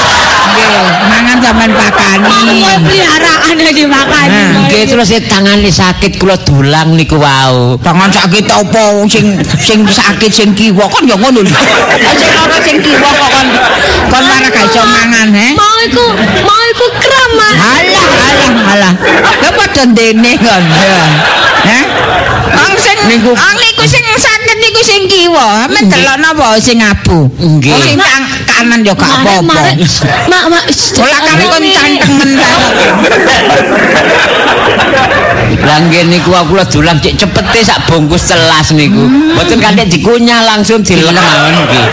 Mangan sampean pakani. Peliharaan dimakan. Nah, Nggih terus tangane sakit kula dulang niku wau. Tangan sakit apa sing sing sakit sing kiwa kan ya ngono lho. Sing ora sing kiwa kok kon kon ora gak iso mangan he. Mau iku, mau iku kram. Alah alah alah. Lah padha ndene kon. Ya. Heh. Wong sing niku sing sakit niku sing kiwa. Men delok napa sing abu. Nggih. Kanan ya gak apa-apa. Mak, mak. shh, Ola kon cantengen ta. Lah nggih niku aku kula dulang cek cepete sak bungkus telas niku. Mboten kanthi dikunyah langsung dilengawan nggih.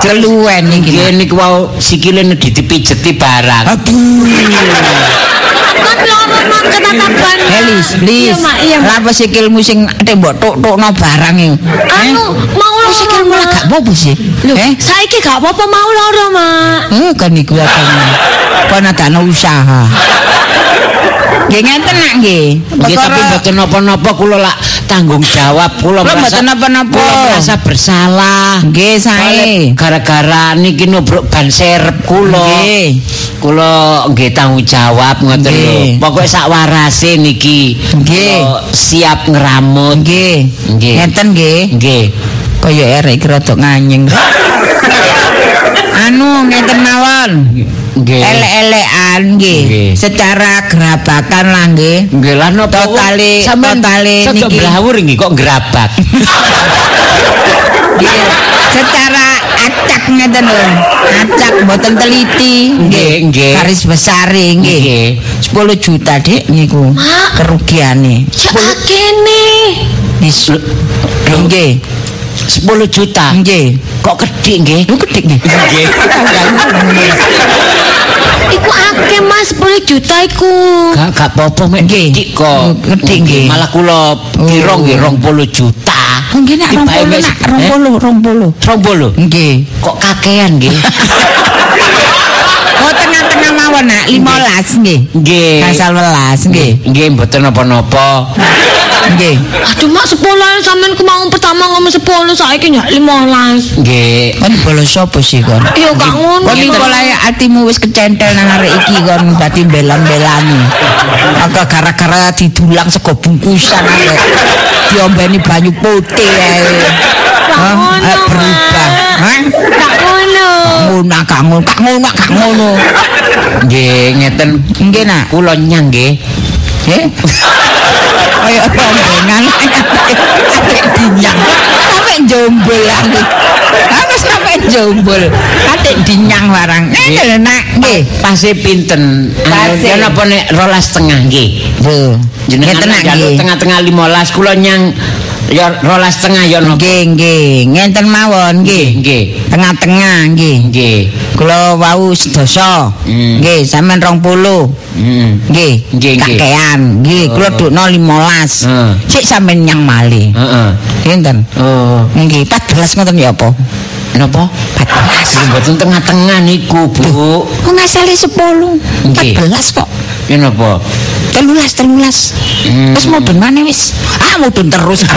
Celuwen iki. Nggih niku wau sikile dipijeti barang. Kan loro mak ketatapan. Mak. Elis, Iya, please. mak, iya. Mak. Lapa sikilmu sing tembok tok-tokno barang iki. Anu, mau loro. sikilmu lah Mak. gak apa sih? Loh, Eh? saiki gak apa-apa mau loro, Mak. Eh, kan iku katanya. Kon ada usaha. Nggih ngenten nak nggih. Nggih tapi mboten napa-napa kula lak tanggung jawab kula Kula merasa mboten napa-napa. Kula merasa bersalah. Nggih sae. Gara-gara niki nubruk ban serep kula. Nggih. Kula nggih tanggung jawab ngoten lho. Nggih. Pokoke sak warase niki. Nggih. siap ngeramut. Nggih. Nggih. Ngenten nggih. Nggih. Kaya erek iki rada nganyeng. anu ngenten mawon. Nggih. Elek-elekan nggih. Secara gerabakan lah nggih. Nggih lah napa Totale- totale sedok niki. blawur nggih kok gerabak. Nggih, secara acak ngeten lho. Acak mboten teliti. Nggih, nggih. Garis besar nggih. Nggih. 10 juta, Dik, niku. Kerugiane. Ya kene. Wis. Nggih. 10 juta. Nggih. Kok gede nggih? Lu kedik nggih. Nggih. Iku akeh Mas 10 juta iku. Gak gak apa-apa mek Nggih. gede kok. Gede nggih. Malah kula kira nggih 20 juta. Oh, nggih nak Dibayar 20 mek- nak Eh? 20 20. 20. Nggih. Kok kakean nggih? Oh tengah-tengah mawon nak 15 nggih. Nggih. Gangsal welas nggih. Nggih mboten napa-napa. Nggih. Aduh mak 10 ae sampean ku mau pertama ngomong 10 saiki nyak 15. Nggih. Kon bolos sapa sih kon? Iya gak ngono. Kon iku lae atimu wis kecentel nang arek iki kon dadi belan-belani. Maka gara-gara didulang sego bungkusan arek. Diombeni banyu putih ae. Ngono, berubah. Mak. Hah? Gak ngono. Ngono gak ngono, gak ngono, gak ngono. Nggih ngeten. Nggih nak. Kula nyang nggih. Eh? Kaya rombengan Atik dinyang Sampai jombol aku Aku sampai jombol Atik dinyang barang Eh nak Nggih Pase pinten? Pase. Ya napa nek 12 setengah nggih. Tuh Jenengan njaluk nggih tengah-tengah 15 kula nyang ya 12 setengah ya napa? Nggih nggih Ngenten mawon nggih Nggih. Tengah-tengah nggih Nggih. Kula wau sedasa Hmm. Nggih sampean 20 Hmm. Nggih Nggih, nggih. Kakean Nggih kula dukno 15 Hmm. Sik sampean nyang malih Heeh. Ngenten Oh, Nggih 14 ngoten ya apa napa? 14 Mboten tengah-tengah niku, Bu. Kok ngasali 10? Nggih. 14 kok. Ya napa? Telulas, telulas. Hmm. Wis mudun mana wis? Ah mudun terus.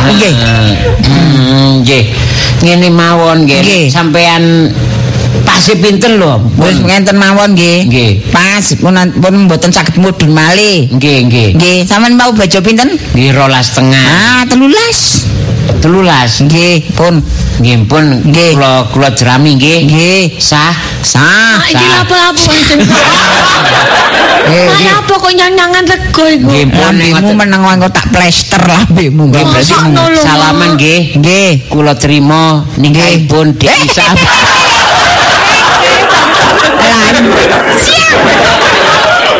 Nggih. Hmm, nggih. Ngene mawon. Nggih. Sampean pasti pinten lho. Wis ngenten mawon nggih. Nggih. Pas pun pun mboten saged mudun malih. Nggih, nggih. Nggih, sampean mau baca pinten? Nggih 12 setengah. Ah, telulas. 13. Nggih, pun. Nggih pun Nggih. kula kula jerami nggih. Nggih. Sah. Sah. Mak iki. Eh, Mak apa kok nyanyangan rego iku? Nggih pun ngoten. meneng wae kok tak plester lambemu. Nggih Oh, berarti salaman nggih. Nggih. Kula terima ninggalipun di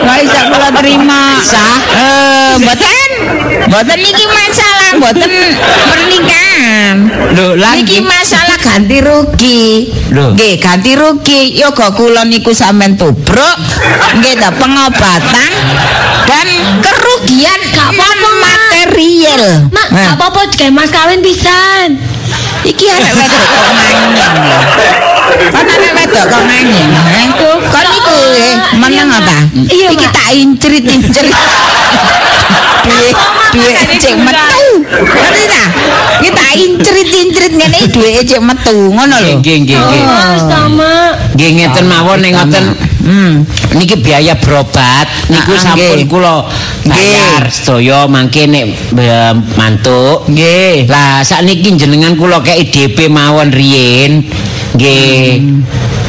Nggak bisa kula terima. Sah. Eh, mboten. Mboten niki masalah, mboten pernikahan. Lho, lah Niki masalah ganti rugi. Lho. Nggih, ganti rugi. Yoga kula niku sampean tubruk. Nggih ta pengobatan dan kerugian Gak apa-apa, material. Mak, gak apa-apa Mas kawin pisan. Iki arek wedok kok arek wedok kok nangis. eh? Kon niku eh, meneng apa? Iya, Iki tak incrit-incrit. Duwe duwe cek metu. Ngerti ta? Iki tak incrit-incrit ngene iki duwe cek metu, ngono lho. Nggih, nggih, nggih. Oh, sama. Nggih ngeten mawon ning ngoten. Hmm. Niki biaya berobat niku Nah, sampun nggih. kula bayar sedaya mangke nek eh, mantuk. Nggih. Lah sakniki jenengan kula kei DP mawon riyin. Nggih.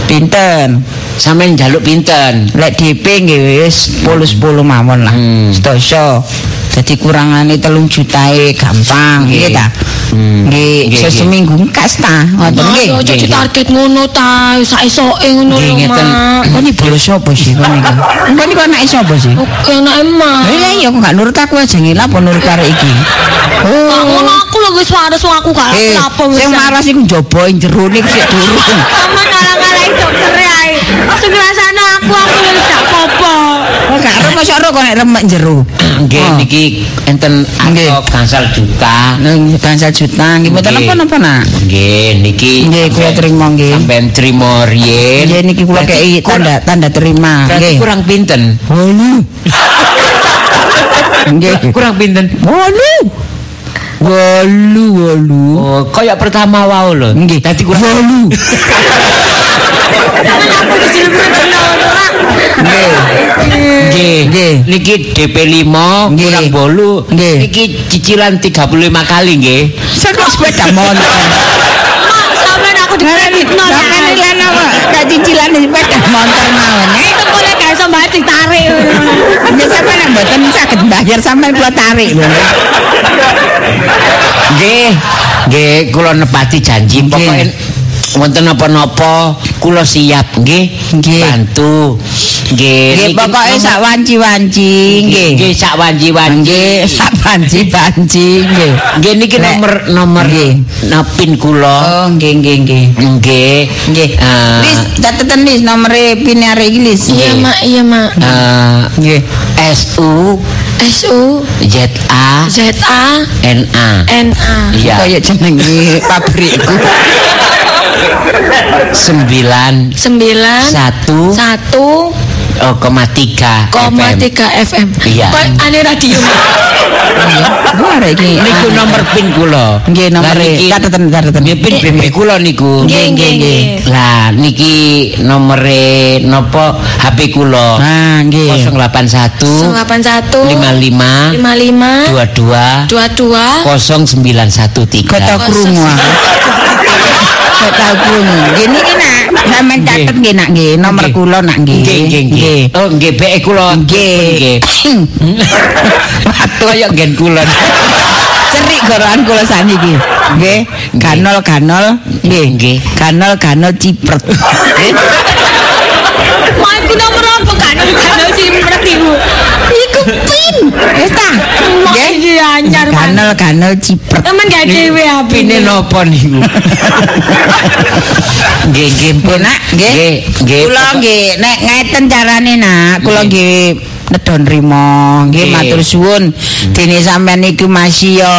Pinten? Sampeyan njaluk pinten? Lek DP nggih wis 10 10 mawon lah. Hmm. Sedasa. Jadi kurangane telung jutae gampang, Nggih. nggih ta? Hmm. Nggih, Nggih, seseminggu kas ta, ngoten nggih. Nggih, ditarget ngono ta, saesoke ngono Nggih, lho, ngeten. Mak. Kok iki bolos sapa sih kon iki? Kon iki anak sapa sih? Emang. Eh lah iya kok gak nurut aku aja ngilap apa nurut karo iki. Oh. ngono aku lho wis waras wong aku gak Eh, apa wis. sing maras iku ing jero ning sik durung. Sama ngalang-ngalangi dokter ae. Sing rasane Mosok ero kok nek remek jero. Nggih Oh. niki enten Nggih. atau gangsal juta. Gansal juta nggih mboten napa-napa nak. Nggih niki Nggih, kula terima, nggih. Sampeyan trima riyin. Nggih niki kula kei tanda tanda terima. Nggih. kurang pinten? Wolu. Nggih. Kurang pinten? Wolu. Wolu wolu. Oh, kaya pertama wau lho. Nggih. Dadi kurang wolu. Nggih. Nggih. Nggih. Niki DP 5 Nggih. kurang bolu. Nggih. Niki cicilan 35 kali nggih. Saya kok sepeda motor. Mak, sampean aku dikreditno Sampeyan lah. iki lan apa? Gak cicilan sepeda motor mawon. Eh, Boleh gak iso mbak ditarik. Ya sampean nek mboten saged bayar sampean kula tarik lho. Nggih, nggih kula nepati janji pokoke wonten napa-napa kula siap nggih Nggih. bantu. Nggih. Pokoke sak wanci-wanci nggih. Nggih sak wanji-wanji. Nggih, sak banci-banci nggih. Nggih niki nomor nomor Nggih. napin kula. Oh, nggih nggih nggih. Nggih. Nggih. Eh, Lis, cateten Lis nomere pin arek iki. Iya mak, iya mak. eh, Nggih. S U S U Z A Z A N A. N A. Iya. Kaya jenenge pabrikku. Sembilan Sembilan satu satu oh, koma tiga koma FM. tiga FM. Iya. Kok ane radio. Ku arek iki. Niku nomor pin kula. Nggih nomere Lah niki- cateten cateten. Nggih pin pin kula niku. Nggih, nggih, nggih. Lah niki nomere napa HP kula. Ah, nggih. 081 delapan satu 55 lima lima 22 dua dua 0913. Kok tau krungu ah. Kok tau krungu. Gini iki nak sampean catet nggih nak nggih nomor Nggih. kula nak nggih. Nggih nggih nggih. Oh nggih BE kula. Nggih. Waduh kaya nggen kula. Cerik gorokan kula saniki. Nggih, ganol-ganol nggih. Nggih. Ganol-ganol cipret. Mak iku nomor apa? Kan si iku. Pin. Wis ta? Mak Nggih. iki anyar mak. Ganol-ganol cipret. Temen gak dhewe apa Pine napa niku? Nggih nggih pun. Nak, nggih. Kula nggih nek ngeten carane nak, kula nggih nedon rimo, nggih matur suwun. Dene sampean iki masih yo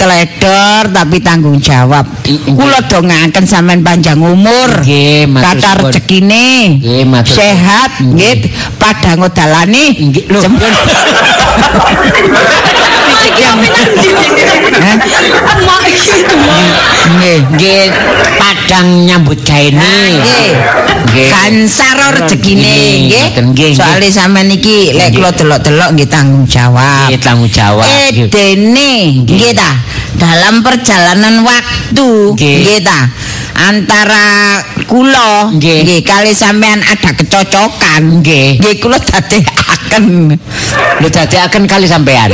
teledor tapi tanggung jawab. Kula dongaken sampean panjang umur. Nggih, matur suwun. rezekine. Nggih, matur. Sehat, nggih, padang dalane. Nggih, lho. Itu mak. Nggih. Nggih padang nyambut gaene. Nggih. Nggih. Kansaro rezekine Nggih, nggih. nggih, nggih. Soale sampean iki lek Nggih. kula delok-delok nggih tanggung jawab. Nggih tanggung jawab. Eh Nggih. nggih ta dalam perjalanan waktu Nggih. nggih ta antara kula Nggih. nggih kali sampean ada kecocokan Nggih. nggih kula dadekaken Lho dadekaken kali sampean.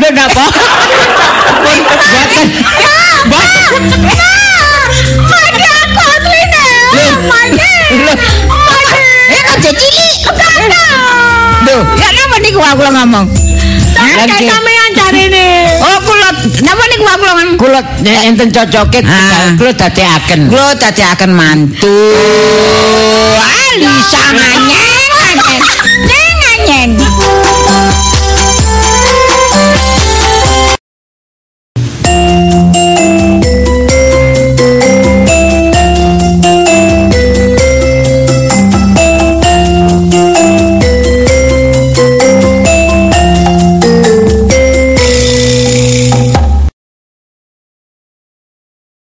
Lho napa? Pun boten. Lho, eh aja cilik Lho, ya napa niku aku ngomong? Ki- sampean carine. Oh, kula napa niku aku ngomong? kula nek enten cocoke Ah. kula dadekaken. Kula dadekaken mantu. Nganyeng, nganyeng. Nyeng, nganyeng.